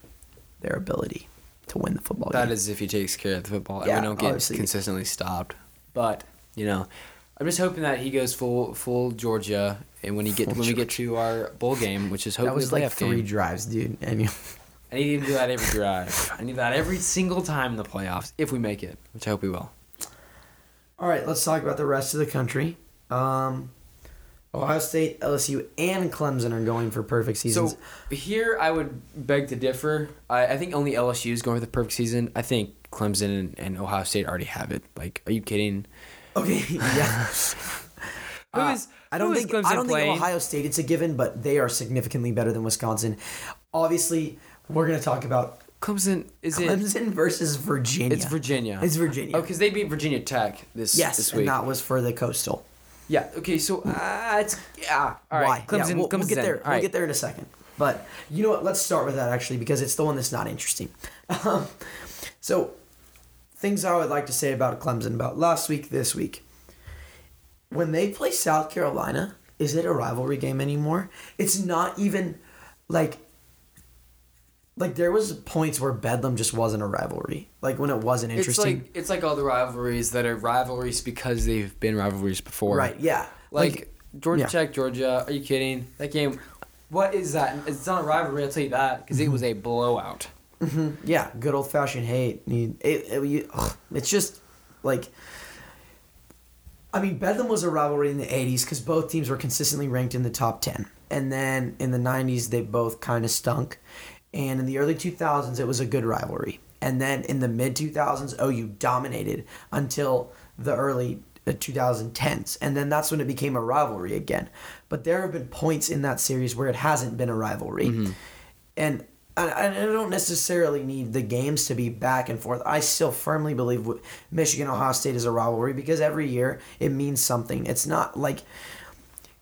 their ability to win the football That game. is if he takes care of the football Yeah, and we don't get obviously. consistently stopped. But you know, I'm just hoping that he goes full full Georgia, and when he get Full when we get to our bowl game, which is hopefully that was like three game. drives, dude. And you, I need him to do that every drive. I need that every single time in the playoffs if we make it, which I hope we will. All right, let's talk about the rest of the country. Um, Ohio State, LSU, and Clemson are going for perfect seasons. So here I would beg to differ. I, I think only LSU is going for the perfect season. I think Clemson and, and Ohio State already have it. Like, are you kidding? okay, yeah. Who Uh, I don't is think I don't playing? think Ohio State it's a given, but they are significantly better than Wisconsin. Obviously, we're gonna talk about Clemson is it? Clemson versus Virginia. It's Virginia. It's Virginia. Oh, because they beat Virginia Tech this Yes, this and that was for the coastal. yeah. Okay. So uh, it's yeah. All right. Why? Clemson. yeah, we'll, we'll get there. All We'll right. get there in a second. But you know what? Let's start with that actually because it's the one that's not interesting. Um, so, things I would like to say about Clemson about last week, this week. When they play South Carolina, is it a rivalry game anymore? It's not even like. Like there was points where Bedlam just wasn't a rivalry. Like when it wasn't It's interesting. like it's like all the rivalries that are rivalries because they've been rivalries before. right? Yeah. Like, Georgia yeah. Tech, Georgia. Are you kidding? That game. What is that? It's not a rivalry. I'll tell you that because it mm-hmm. was a blowout. Mm-hmm. Yeah, good old fashioned hate. It, it, it- it's just like. I mean, Bedlam was a rivalry in the 80s because both teams were consistently ranked in the top 10. And then in the 90s, they both kind of stunk. And in the early 2000s, it was a good rivalry. And then in the mid 2000s, OU dominated until the early uh, 2010s. And then that's when it became a rivalry again. But there have been points in that series where it hasn't been a rivalry. And I, I I don't necessarily need the games to be back and forth. I still firmly believe Michigan Ohio State is a rivalry because every year it means something. It's not like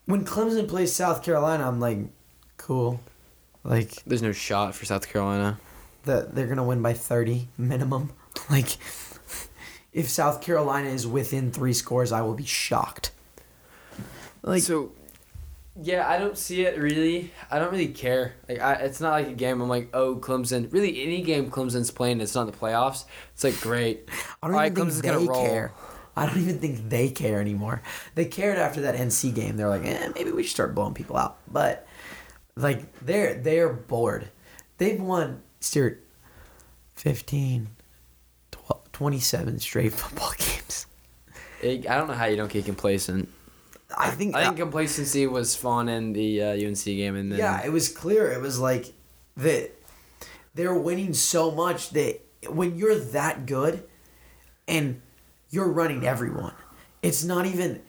when Clemson plays South Carolina, I'm like, cool. Like There's no shot for South Carolina. that they're gonna win by thirty minimum. Like if South Carolina is within three scores, I will be shocked. Like so, yeah, I don't see it really. I don't really care. Like, I, it's not like a game. I'm like, oh, Clemson. Really, any game Clemson's playing, it's not the playoffs. It's like great. I don't All even right, think gonna they care. I don't even think they care anymore. They cared after that NC game. They're like, eh, maybe we should start blowing people out. But like they're they're bored. They've won Stuart 15, 12, 27 straight football games. It, I don't know how you don't get complacent. I think I think complacency was fun in the uh, UNC game, and then yeah, it was clear. It was like that they're winning so much that when you're that good and you're running everyone, it's not even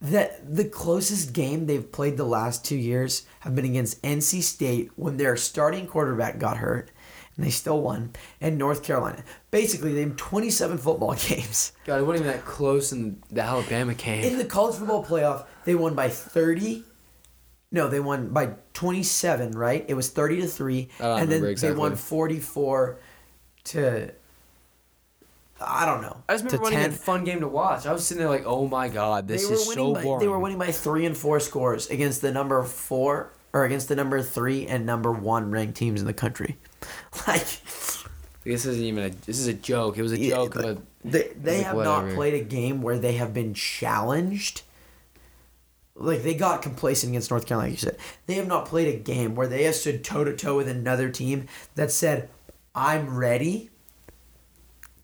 that the closest game they've played the last two years have been against NC State when their starting quarterback got hurt and they still won, and North Carolina. Basically, they have 27 football games. God, it wasn't even that close in the Alabama game. In the college football playoff, they won by 30. No, they won by 27, right? It was 30 to 3. I don't and then remember they won 44 to I don't know. I just remember to winning 10. a fun game to watch. I was sitting there like, oh my god, this they were is winning so by, boring. They were winning by 3 and 4 scores against the number 4 or against the number 3 and number 1 ranked teams in the country. Like This isn't even a. This is a joke. It was a Yeah, joke. they they like, have not played a game where they have been challenged. Like they got complacent against North Carolina, like you said. They have not played a game where they have stood toe to toe with another team that said, "I'm ready."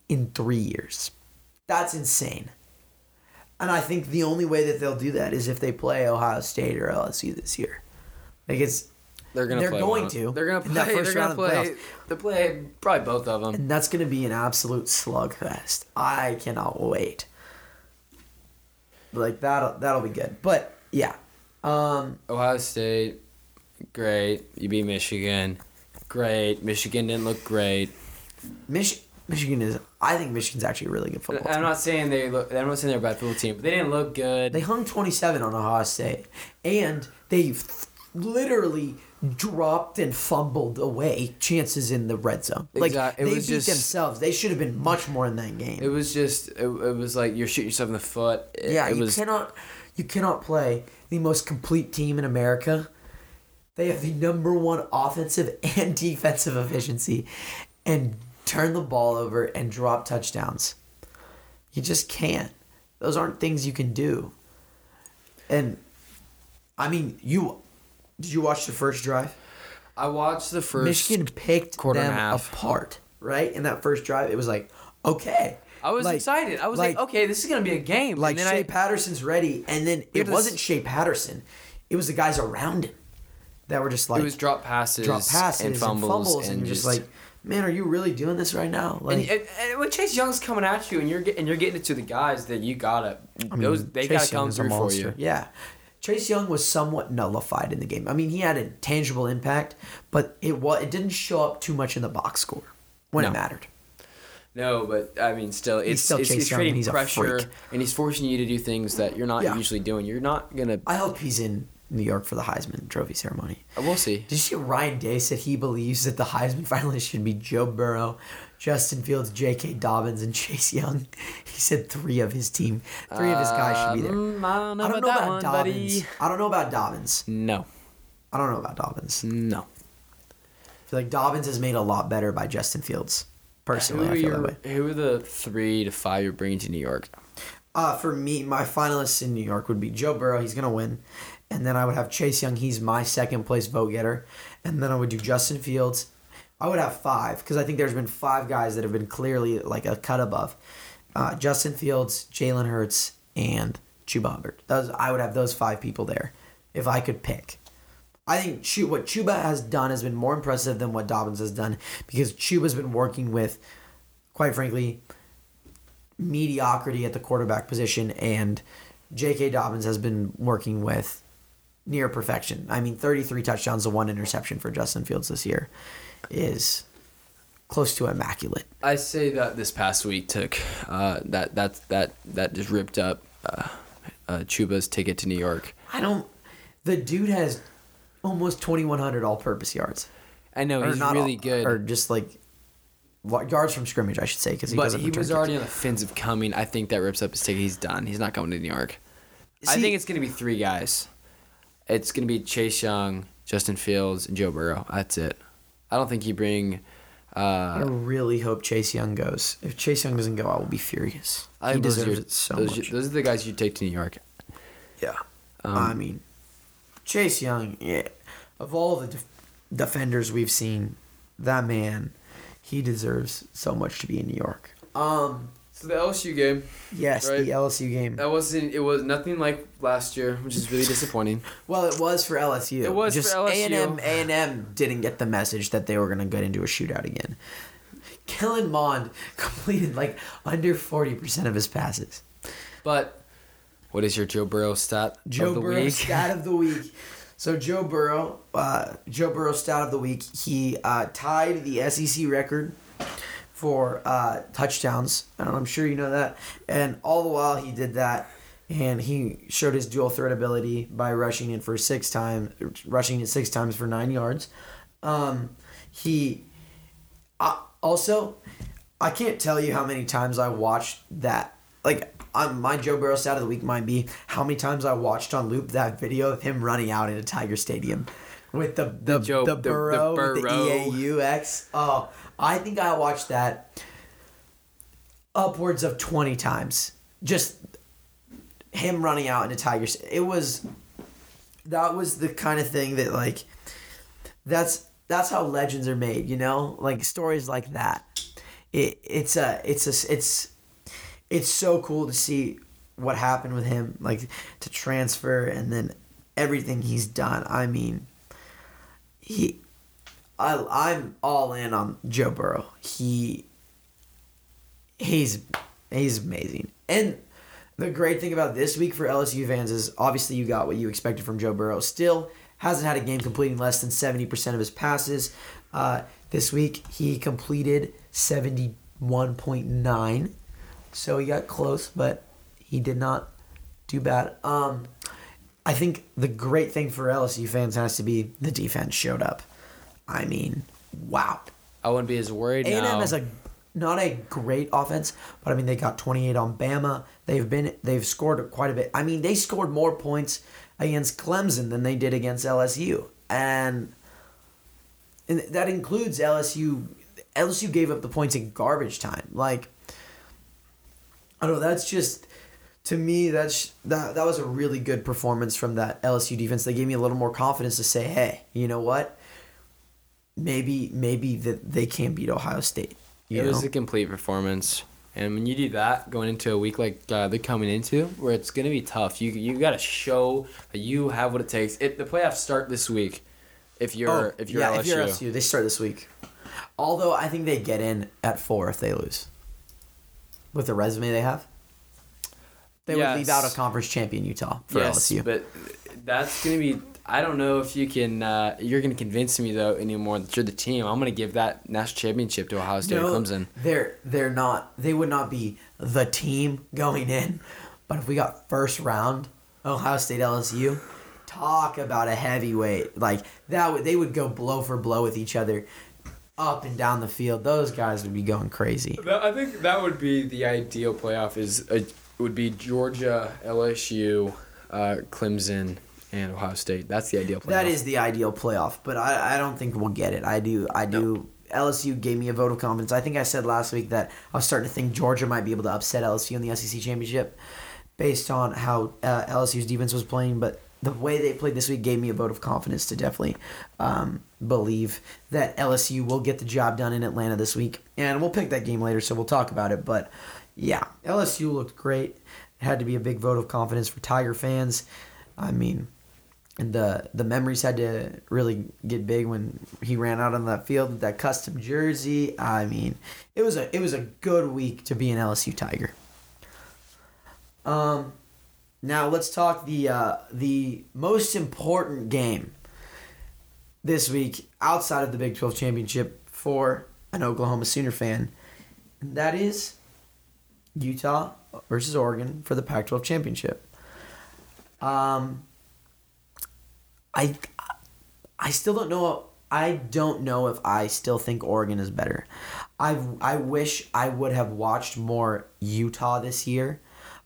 In three years, that's insane. And I think the only way that they'll do that is if they play Ohio State or LSU this year. Like it's They're gonna They're play going one. to They're gonna play. that first they're gonna round of the play. They play probably both of them. and that's going to be an absolute slugfest. I cannot wait. Like that'll that'll be good. But yeah, um, Ohio State, great. You beat Michigan, great. Michigan didn't look great. Mich- Michigan is. I think Michigan's actually a really good football. team. I'm team. not saying they look. I'm not saying they're a bad football team, but they didn't look good. They hung twenty seven on Ohio State, and they literally dropped and fumbled away chances in the red zone. Like Exact- it they beat just- themselves. They should have been much more in that game. It was just. It, it was like you're shooting yourself in the foot. It, Yeah, it you was. cannot you cannot play the most complete team in America. They have the number one offensive and defensive efficiency and turn the ball over and drop touchdowns. You just can't. Those aren't things you can do. And I mean, you did you watch the first drive? I watched the first. Michigan picked quarter and them a half. apart, right? In that first drive, it was like, okay. I was Like- excited. I was like, okay, this is gonna be a game. like and then Shea I, Patterson's ready, and then it just- wasn't Shea Patterson; it was the guys around him that were just like it was drop passes, drop passes and fumbles, and, you're just like, man, are you really doing this right now? Like, And, and, and when Chase Young's coming at you, and you're getting, and you're getting it to the guys that you gotta, I mean, those they Chase gotta Young come through for you. Yeah, Chase Young was somewhat nullified in the game. I mean, he had a tangible impact, but it was it didn't show up too much in the box score when it No. mattered. No, but I mean, still, it's still it's, Chase it's Young, creating he's a pressure, freak. and he's forcing you to do things that you're not Yeah. usually doing. You're not gonna. I hope he's in New York for the Heisman Trophy ceremony. We'll see. Did you see Ryan Day said he believes that the Heisman finalists should be Joe Burrow, Justin Fields, J.K. Dobbins, and Chase Young? He said three of his team, three of his guys should be there. Um, I don't know I don't about know about one, Dobbins. buddy. I don't know about Dobbins. No, I don't know about Dobbins. No. I feel like Dobbins is made a lot better by Justin Fields. Personally, who, I feel that way. who are the three to five you're bringing to New York? Uh, for me, my finalists in New York would be Joe Burrow. He's gonna win, and then I would have Chase Young. He's my second place vote getter, and then I would do Justin Fields. I would have five because I think there's been five guys that have been clearly like a cut above. Uh, Justin Fields, Jalen Hurts, and Chuba Hubbard. Those I would have those five people there if I could pick. I think Chu- what Chuba has done has been more impressive than what Dobbins has done because Chuba's been working with, quite frankly, mediocrity at the quarterback position, and J.K. Dobbins has been working with near perfection. I mean, 33 touchdowns to one interception for Justin Fields this year is close to immaculate. I say that this past week took uh, that that that that just ripped up uh, uh, Chuba's ticket to New York. I don't. The dude has almost 2,100 all-purpose yards. I know Or he's really all- good, Or just like yards from scrimmage, I should say, because he but doesn't. he was already on the fins of coming. I think that rips up his ticket. He's done. He's not going to New York. I think it's going to be three guys. It's going to be Chase Young, Justin Fields, and Joe Burrow. That's it. I don't think you bring. I Uh, really hope Chase Young goes. If Chase Young doesn't go, I will be furious. I he deserves your- it so those, much. those are the guys you take to New York. Yeah. Um, I mean, Chase Young, yeah, of all the def- defenders we've seen, that man, he deserves so much to be in New York. Um, So the LSU game. yes, Right. the LSU game. That wasn't. It was nothing like last year, which is really disappointing. Well, it was for LSU. It was Just for LSU. A&M, A&M didn't get the message that they were going to get into a shootout again. Kellen Mond completed like under 40% of his passes. But what is your Joe Burrow stat Joe of the Burrow week? stat of the week. So Joe Burrow, uh, Joe Burrow stat of the week. He uh, tied the SEC record for uh, touchdowns, and I'm sure you know that. And all the while he did that, and he showed his dual threat ability by rushing it for six times, rushing it six times for nine yards. Um, he uh, also, I can't tell you how many times I watched that. Like, um, my Joe Burrow stat of the week might be how many times I watched on loop that video of him running out into Tiger Stadium with the the, Joe- the, the- the Burrow, with Burrow. the EAUX. Oh, I think I watched that upwards of twenty times. Just him running out into Tigers. It was that was the kind of thing that like that's that's how legends are made you know like stories like that it it's a it's a it's it's so cool to see what happened with him like to transfer and then everything he's done i mean he, I, I'm all in on Joe Burrow. He, he's he's amazing. And the great thing about this week for LSU fans is obviously you got what you expected from Joe Burrow. Still hasn't had a game completing less than seventy percent of his passes. Uh, this week he completed seventy one point nine, so he got close, but he did not do bad. Um, I think the great thing for LSU fans has to be the defense showed up. I mean, wow. I wouldn't be as worried A&M now. is a not a great offense, but I mean they got 28 on Bama. They've been they've scored quite a bit. I mean they scored more points against Clemson than they did against LSU, and, and that includes LSU. LSU gave up the points in garbage time. Like I don't know. That's just to me. That's that. That was a really good performance from that LSU defense. They gave me a little more confidence to say, hey, you know what? Maybe maybe that they can beat Ohio State. It know? was a complete performance. And when you do that, going into a week like uh, they're coming into, where it's gonna be tough, you you got to show that you have what it takes. It, the playoffs start this week. If you're if you're Oh, yeah, LSU, if you're LSU, they start this week. Although I think they get in at four if they lose. With the resume they have, they would leave out a conference champion Utah for yes, LSU. but that's gonna be. I don't know if you can. Uh, you're gonna convince me though anymore that you're the team. I'm gonna give that national championship to Ohio State or Clemson. They're they're not. They would not be the team going in. But if we got first round Ohio State LSU, talk about a heavyweight like that. Would they would go blow for blow with each other, up and down the field. Those guys would be going crazy. I think that would be the ideal playoff. Is uh, would be Georgia, LSU, uh, Clemson, and Ohio State. That's the ideal playoff. That is the ideal playoff, but I, I don't think we'll get it. I do I do. LSU gave me a vote of confidence. I think I said last week that I was starting to think Georgia might be able to upset LSU in the SEC championship, based on how uh, LSU's defense was playing. But the way they played this week gave me a vote of confidence to definitely um, believe that LSU will get the job done in Atlanta this week. And we'll pick that game later, so we'll talk about it. But yeah, LSU looked great. It had to be a big vote of confidence for Tiger fans. I mean, and the the memories had to really get big when he ran out on that field with that custom jersey. I mean, it was a it was a good week to be an LSU Tiger. Um, now let's talk the uh, the most important game this week outside of the Big Twelve championship for an Oklahoma Sooner fan, and that is Utah versus Oregon for the Pac-12 championship. Um, I I still don't know. I don't know if I still think Oregon is better. I I wish I would have watched more Utah this year.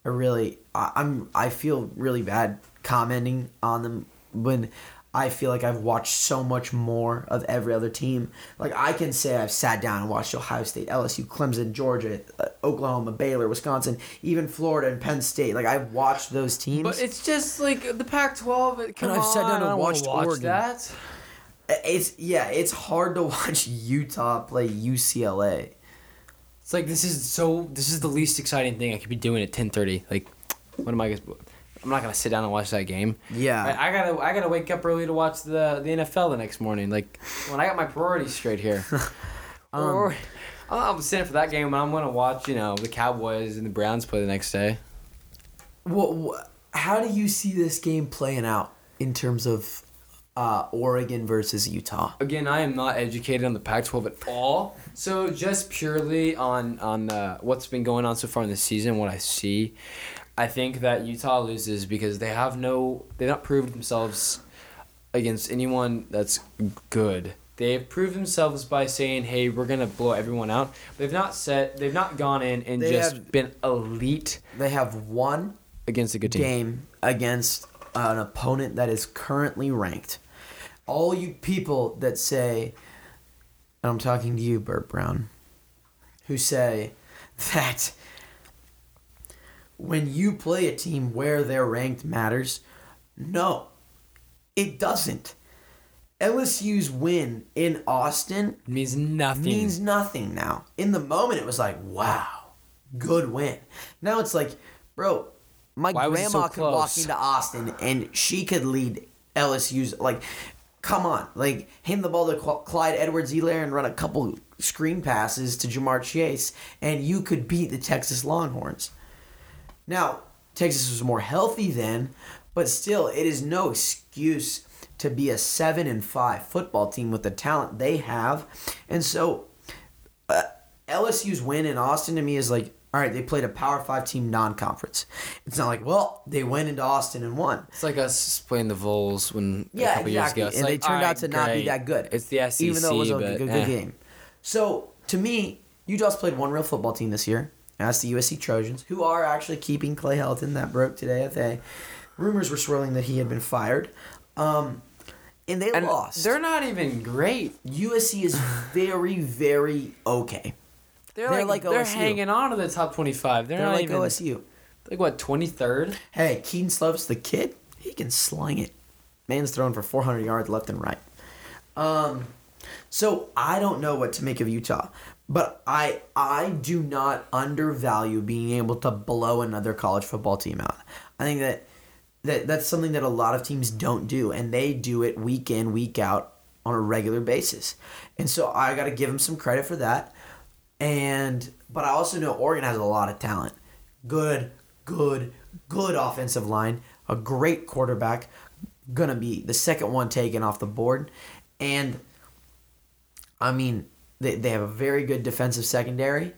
I really I, I'm I feel really bad commenting on them when I feel like I've watched so much more of every other team. Like I can say I've sat down and watched Ohio State, LSU, Clemson, Georgia, uh, Oklahoma, Baylor, Wisconsin, even Florida and Penn State. Like I've watched those teams. But it's just like the Pac-12. Come I've sat down and I don't wanna watched watch Oregon. that. It's yeah, it's hard to watch Utah play UCLA. It's like this is so. This is the least exciting thing I could be doing at 10:30. Like, what am I? I'm not gonna sit down and watch that game. Yeah. I, I gotta. I gotta wake up early to watch the the NFL the next morning. Like, when I got my priorities straight here. or I'm I'm sitting for that game, and I'm gonna watch. You know, the Cowboys and the Browns play the next day. What, what? How do you see this game playing out in terms of uh, Oregon versus Utah? Again, I am not educated on the Pac-12 at all. So just purely on on uh, what's been going on so far in the season, what I see, I think that Utah loses because they have no, they've not proved themselves against anyone that's good. They've proved themselves by saying, "Hey, we're gonna blow everyone out." They've not set. they've not gone in and They just have- been elite They have won against a good team. game against an opponent that is currently ranked. All you people that say, and I'm talking to you, Burt Brown, who say that when you play a team where they're ranked matters, no, it doesn't. LSU's win in Austin means nothing. means nothing now. In the moment, it was like, wow, good win. Now it's like, bro, my Why grandma so could walk into Austin and she could lead LSU's like. come on, like hand the ball to Clyde Edwards-Helaire and run a couple screen passes to Ja'Marr Chase, and you could beat the Texas Longhorns. Now, Texas was more healthy then, but still, it is no excuse to be a seven and five football team with the talent they have, and so uh, LSU's win in Austin to me is like, all right, they played a Power Five team non-conference. It's not like, well, they went into Austin and won. It's like us playing the Vols when a Yeah, couple exactly. years ago. It's and like, they turned all out to right, not be that good. It's the SEC, even though it was a but good, good eh. game. So to me, Utah's played one real football team this year. And that's the USC Trojans, who are actually keeping Clay Helton. That broke today. They rumors were swirling that he had been fired, um, and they And lost. they're not even great. USC is very, very okay. They're, They're like, like they're OSU. hanging on to the top twenty-five. They're, They're not like even OSU. like what twenty-third. Hey, Kedon Slovis, the kid, he can sling it. Man's throwing for 400 yards left and right. Um, so I don't know what to make of Utah, but I I do not undervalue being able to blow another college football team out. I think that that that's something that a lot of teams don't do, and they do it week in week out on a regular basis, and so I got to give them some credit for that. And but I also know Oregon has a lot of talent. Good, good, good offensive line, a great quarterback, gonna be the second one taken off the board. And I mean, they, they have a very good defensive secondary.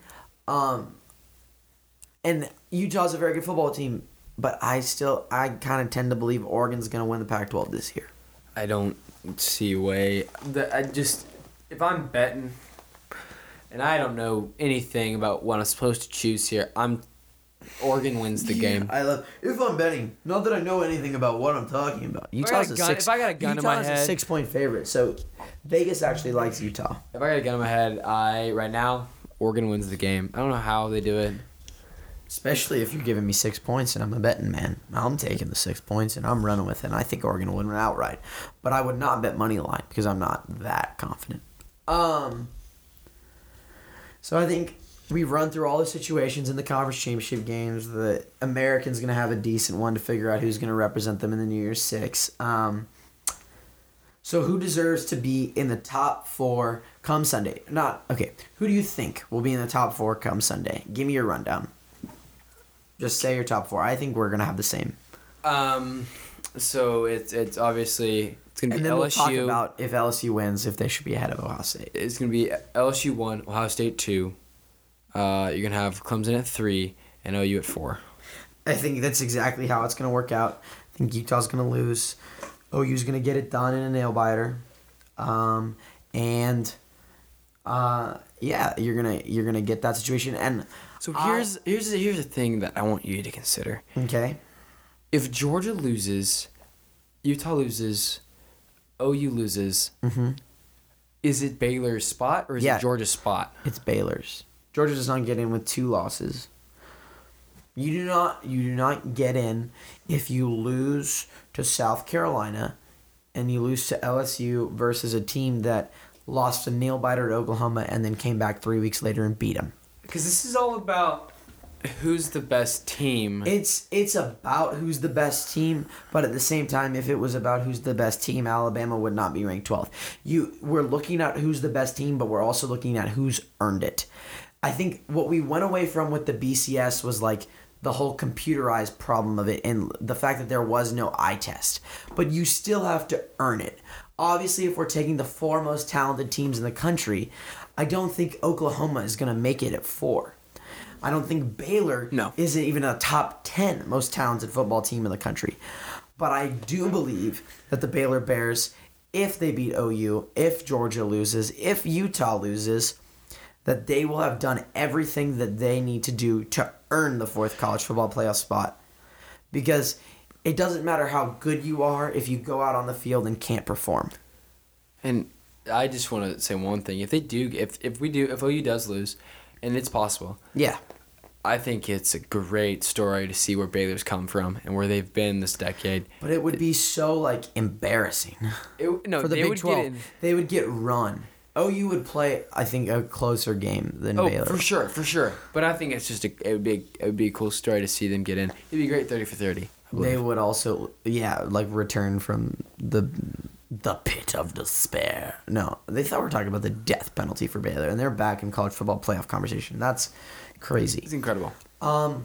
Um and Utah's a very good football team, but I still I kind of tend to believe Oregon's gonna win the Pac-12 this year. I don't see a way. The, I just if I'm betting, and I don't know anything about what I'm supposed to choose here, I'm Oregon wins the game. I love if I'm betting. Not that I know anything about what I'm talking about. Utah's a gun- six. if I got a gun in my Utah's a six point favorite. So Vegas actually likes Utah. If I got a gun in my head, I right now Oregon wins the game. I don't know how they do it. Especially if you're giving me six points and I'm a betting man. I'm taking the six points and I'm running with it. And I think Oregon will win it outright. But I would not bet money line because I'm not that confident. Um. So I think we run through all the situations in the conference championship games. The American's going to have a decent one to figure out who's going to represent them in the New Year's Six. Um, so who deserves to be in the top four come Sunday? Not okay. Who do you think will be in the top four come Sunday? Give me your rundown. Just say your top four. I think we're gonna have the same, Um, so it's it's obviously it's gonna be and then we'll talk LSU. about if LSU wins, if they should be ahead of Ohio State. it's gonna be LSU one, Ohio State two. Uh, you're gonna have Clemson at three and OU at four. I think that's exactly how it's gonna work out. I think Utah's gonna lose. OU's gonna get it done in a nail biter, um, and uh, yeah, you're gonna you're gonna get that situation. And So I- here's here's the, here's the thing that I want you to consider. okay, If Georgia loses, Utah loses, OU loses, mm-hmm. is it Baylor's spot or is Yeah. it Georgia's spot? It's Baylor's. Georgia does not get in with two losses. You do not you do not get in if you lose to South Carolina and you lose to LSU versus a team that lost a nail biter to Oklahoma and then came back three weeks later and beat them. Because this is all about who's the best team. It's it's about who's the best team, but at the same time, if it was about who's the best team, Alabama would not be ranked 12th. You we're looking at who's the best team, but we're also looking at who's earned it. I think what we went away from with the BCS was like the whole computerized problem of it and the fact that there was no eye test. But you still have to earn it. Obviously, if we're taking the four most talented teams in the country, I don't think Oklahoma is going to make it at four. I don't think Baylor No. isn't even a top 10 most talented football team in the country. But I do believe that the Baylor Bears, if they beat OU, if Georgia loses, if Utah loses, that they will have done everything that they need to do to earn the fourth college football playoff spot. Because it doesn't matter how good you are if you go out on the field and can't perform. And I just want to say one thing: if they do, if if we do, if OU does lose, and it's possible, Yeah. I think it's a great story to see where Baylor's come from and where they've been this decade. But it would be so like embarrassing. It, no, for the they Big would 12. get in. They would get run. OU would play, I think, a closer game than Oh, Baylor. for sure, for sure. But I think it's just a, it would be a, it would be a cool story to see them get in. It'd be great thirty for thirty. They would also, yeah, like return from the the pit of despair. No, they thought we were talking about the death penalty for Baylor, and they're back in college football playoff conversation. That's crazy. It's incredible. Um,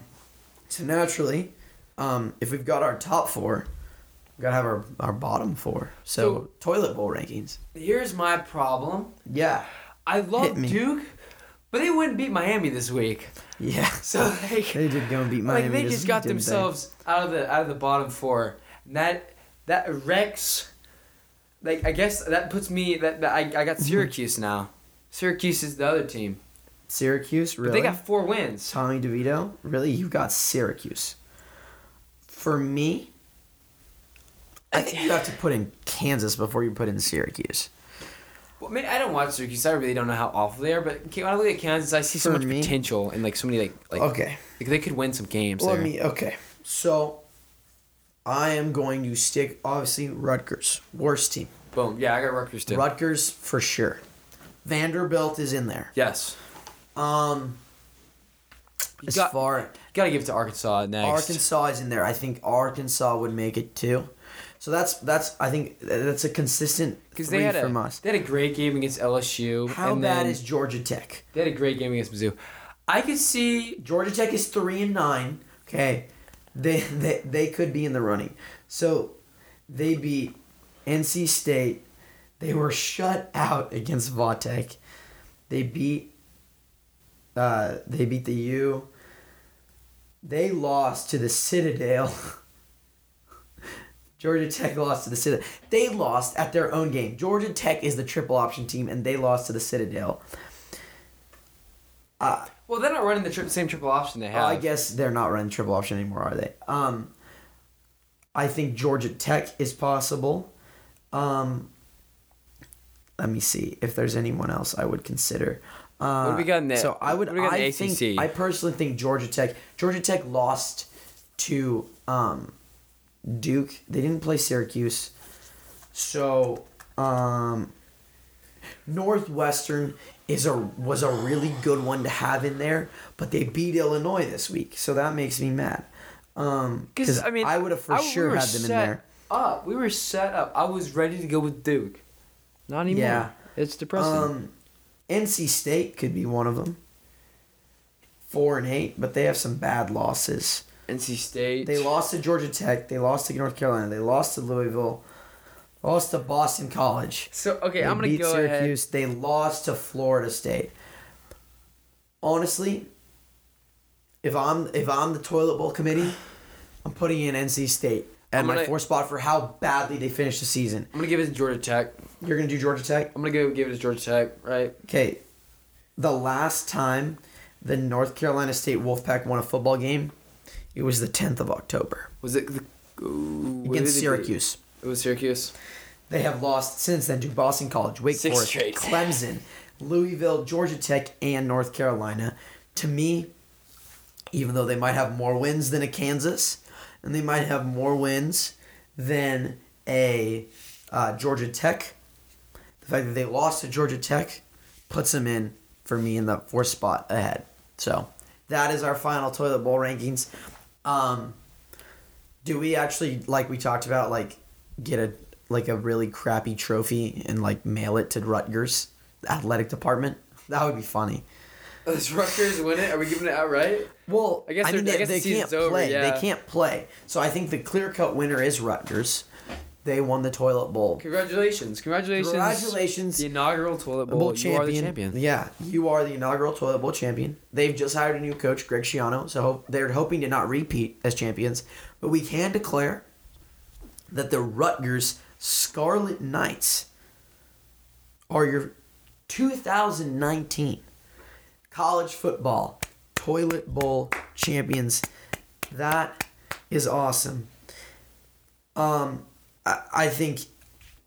so naturally, um, if we've got our top four, gotta have our, our bottom four. So, So- toilet bowl rankings. Here's my problem. Yeah, I love. Duke, but they wouldn't beat Miami this week. yeah. So like, They did go and beat Miami. like they just got didn't they? themselves out of the out of the bottom four. And that that Rex, like I guess that puts me that, that I I got Syracuse now. Syracuse is the other team. Syracuse. But Really? they got four wins. Tommy DeVito. Really, you got Syracuse. For me, I think you have to put in Kansas before you put in Syracuse. Well, I mean, I don't watch Syracuse. I really don't know how awful they are. But when I look at Kansas, I see so For much me- potential and like so many like like Okay. like, they could win some games Let there. me. Okay. So, I am going to stick. Obviously, Rutgers, worst team. Boom. Yeah, I got Rutgers too. Rutgers for sure. Vanderbilt is in there. yes. Um, You as got, far gotta give it to Arkansas next. Arkansas is in there. I think Arkansas would make it too. So that's that's I think that's a consistent because they had from a us. they had a great game against LSU. How and bad is Georgia Tech? they had a great game against Mizzou. I could see Georgia Tech is three and nine. Okay, they they they could be in the running. So they beat NC State. They were shut out against Vautech. They beat. Uh, they beat the U. They lost to the Citadel. Georgia Tech lost to the Citadel. They lost at their own game. Georgia Tech is the triple option team, and they lost to the Citadel. Uh, well they're not running the tri- same triple option they have. I guess they're not running triple option anymore, are they? Um, I think Georgia Tech is possible. Um, let me see if there's anyone else I would consider. Uh, What do we got in the- So I would. what do we got in I think. I personally think Georgia Tech. Georgia Tech lost to um, Duke. They didn't play Syracuse. So um, Northwestern is a was a really good one to have in there, but they beat Illinois this week, so that makes me mad. Um, because I mean, I would have for I- sure were had them in there. Up, we were set up. I was ready to go with Duke. Not anymore. Yeah. it's depressing. Um, NC State could be one of them. Four and eight, but they have some bad losses. NC State. They lost to Georgia Tech. They lost to North Carolina. They lost to Louisville. Lost to Boston College. So okay, They I'm gonna beat go ahead. They lost to Florida State. Honestly, if I'm if I'm the toilet bowl committee, I'm putting in NC State at I'm my gonna- fourth spot for how badly they finished the season. I'm gonna give it to Georgia Tech. You're gonna do Georgia Tech. I'm gonna go give it to Georgia Tech. Right. Okay, the last time the North Carolina State Wolfpack won a football game, it was the 10th of October Was it the, ooh, against it Syracuse. be? It was Syracuse. They have lost since then to Boston College, Wake Six Forest, straight. Clemson, Louisville, Georgia Tech, and North Carolina. To me, even though they might have more wins than a Kansas, and they might have more wins than a uh, Georgia Tech, the fact that they lost to Georgia Tech puts them in for me in the fourth spot ahead. So that is our final toilet bowl rankings. Um, do we actually like we talked about like get a like a really crappy trophy and like mail it to Rutgers athletic department? That would be funny. Does Rutgers win it? Are we giving it outright? Well, I guess I mean I they, the can't season's over, play. yeah. They can't play. So I think the clear cut winner is Rutgers. They won the toilet bowl. Congratulations! Congratulations! Congratulations. The inaugural toilet bowl. Bowl You are the champion. Yeah, you are the inaugural toilet bowl champion. They've just hired a new coach, Greg Schiano, so they're hoping to not repeat as champions. But we can declare that the Rutgers Scarlet Knights are your 2019 college football toilet bowl champions. That is awesome. Um, I, I think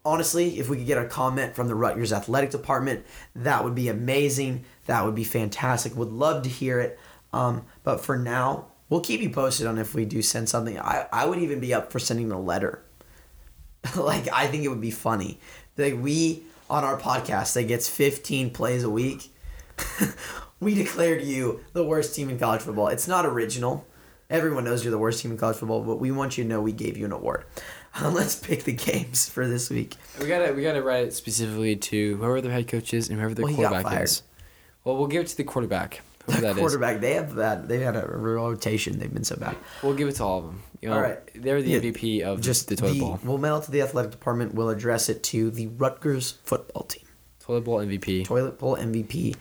honestly, if we could get a comment from the Rutgers athletic department, that would be amazing. That would be fantastic. Would love to hear it. Um, but for now, we'll keep you posted on if we do send something. I, I would even be up for sending a letter. like I think it would be funny. Like we on our podcast that gets 15 plays a week, we declared you the worst team in college football. It's not original. Everyone knows you're the worst team in college football, but we want you to know we gave you an award. let's pick the games for this week. We gotta we gotta write it specifically to whoever their head coach is and whoever their Well, quarterback is. Well, we'll give it to the quarterback. The that is. quarterback, they have bad. They had a rotation. They've been so bad. We'll give it to all of them. You know, All right. They're the Yeah. MVP of Just the toilet bowl. We'll mail it to the athletic department. We'll address it to the Rutgers football team. Toilet bowl MVP. Toilet bowl MVP.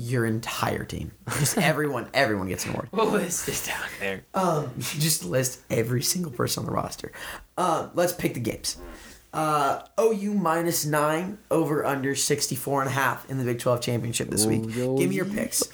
Your entire team, just everyone, everyone gets an award. We'll list this down there. Um, just list every single person on the roster. Uh, let's pick the games. Uh, OU minus nine over under 64 and a half in the Big 12 championship this week. Oh, Give me your picks.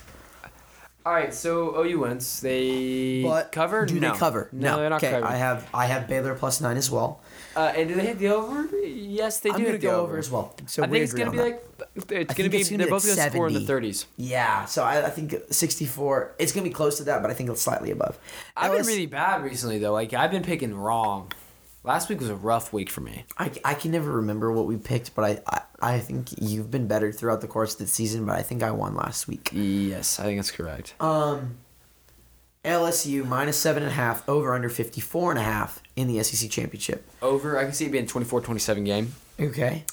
All right, so OU wins. They But cover. Do no. they cover? No, they're not okay, covering. I have I have Baylor plus nine as well. Uh, and do they hit the over? Yes, they I'm do gonna hit the go over. over as well. So I we think it's agree gonna on be that. like it's gonna think be. it's gonna they're be both like gonna score in the 70. thirties. Yeah, so I, I think 64. It's gonna be close to that, but I think it's slightly above. I've been LS really bad recently though. Like I've been picking wrong. Last week was a rough week for me. I, I can never remember what we picked, but I, I I think you've been better throughout the course of the season. But I think I won last week. Yes, I think that's correct. Um, LSU minus seven and a half over under 54 and a half in the SEC championship. Over, I can see it being 24-27 game. Okay.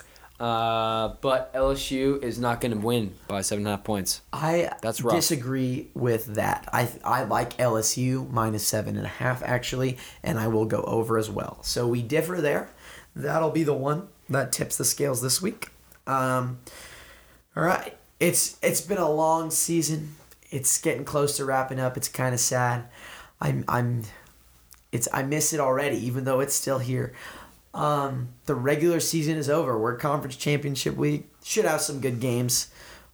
Uh, but LSU is not going to win by seven and a half points. I That's rough. disagree with that. I I like LSU minus seven and a half actually, and I will go over as well. So we differ there. That'll be the one that tips the scales this week. Um, all right, it's it's been a long season. It's getting close to wrapping up. It's kind of sad. I'm I'm it's I miss it already, even though it's still here. Um, the regular season is over. We're conference championship week. Should have some good games.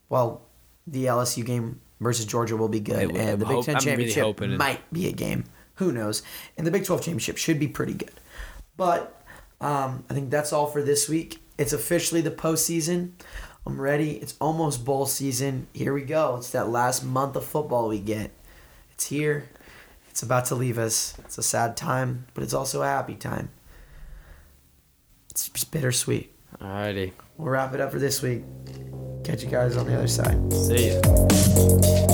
Well, the LSU game versus Georgia will be good, will. and the I'm Big hope- Ten I'm really championship might be a game. Who knows? And the Big Twelve championship should be pretty good. But um, I think that's all for this week. It's officially the postseason. I'm ready. It's almost bowl season. Here we go. It's that last month of football we get. It's here. It's about to leave us. It's a sad time, but it's also a happy time. It's just bittersweet. Alrighty, We'll wrap it up for this week. Catch you guys on the other side. see ya.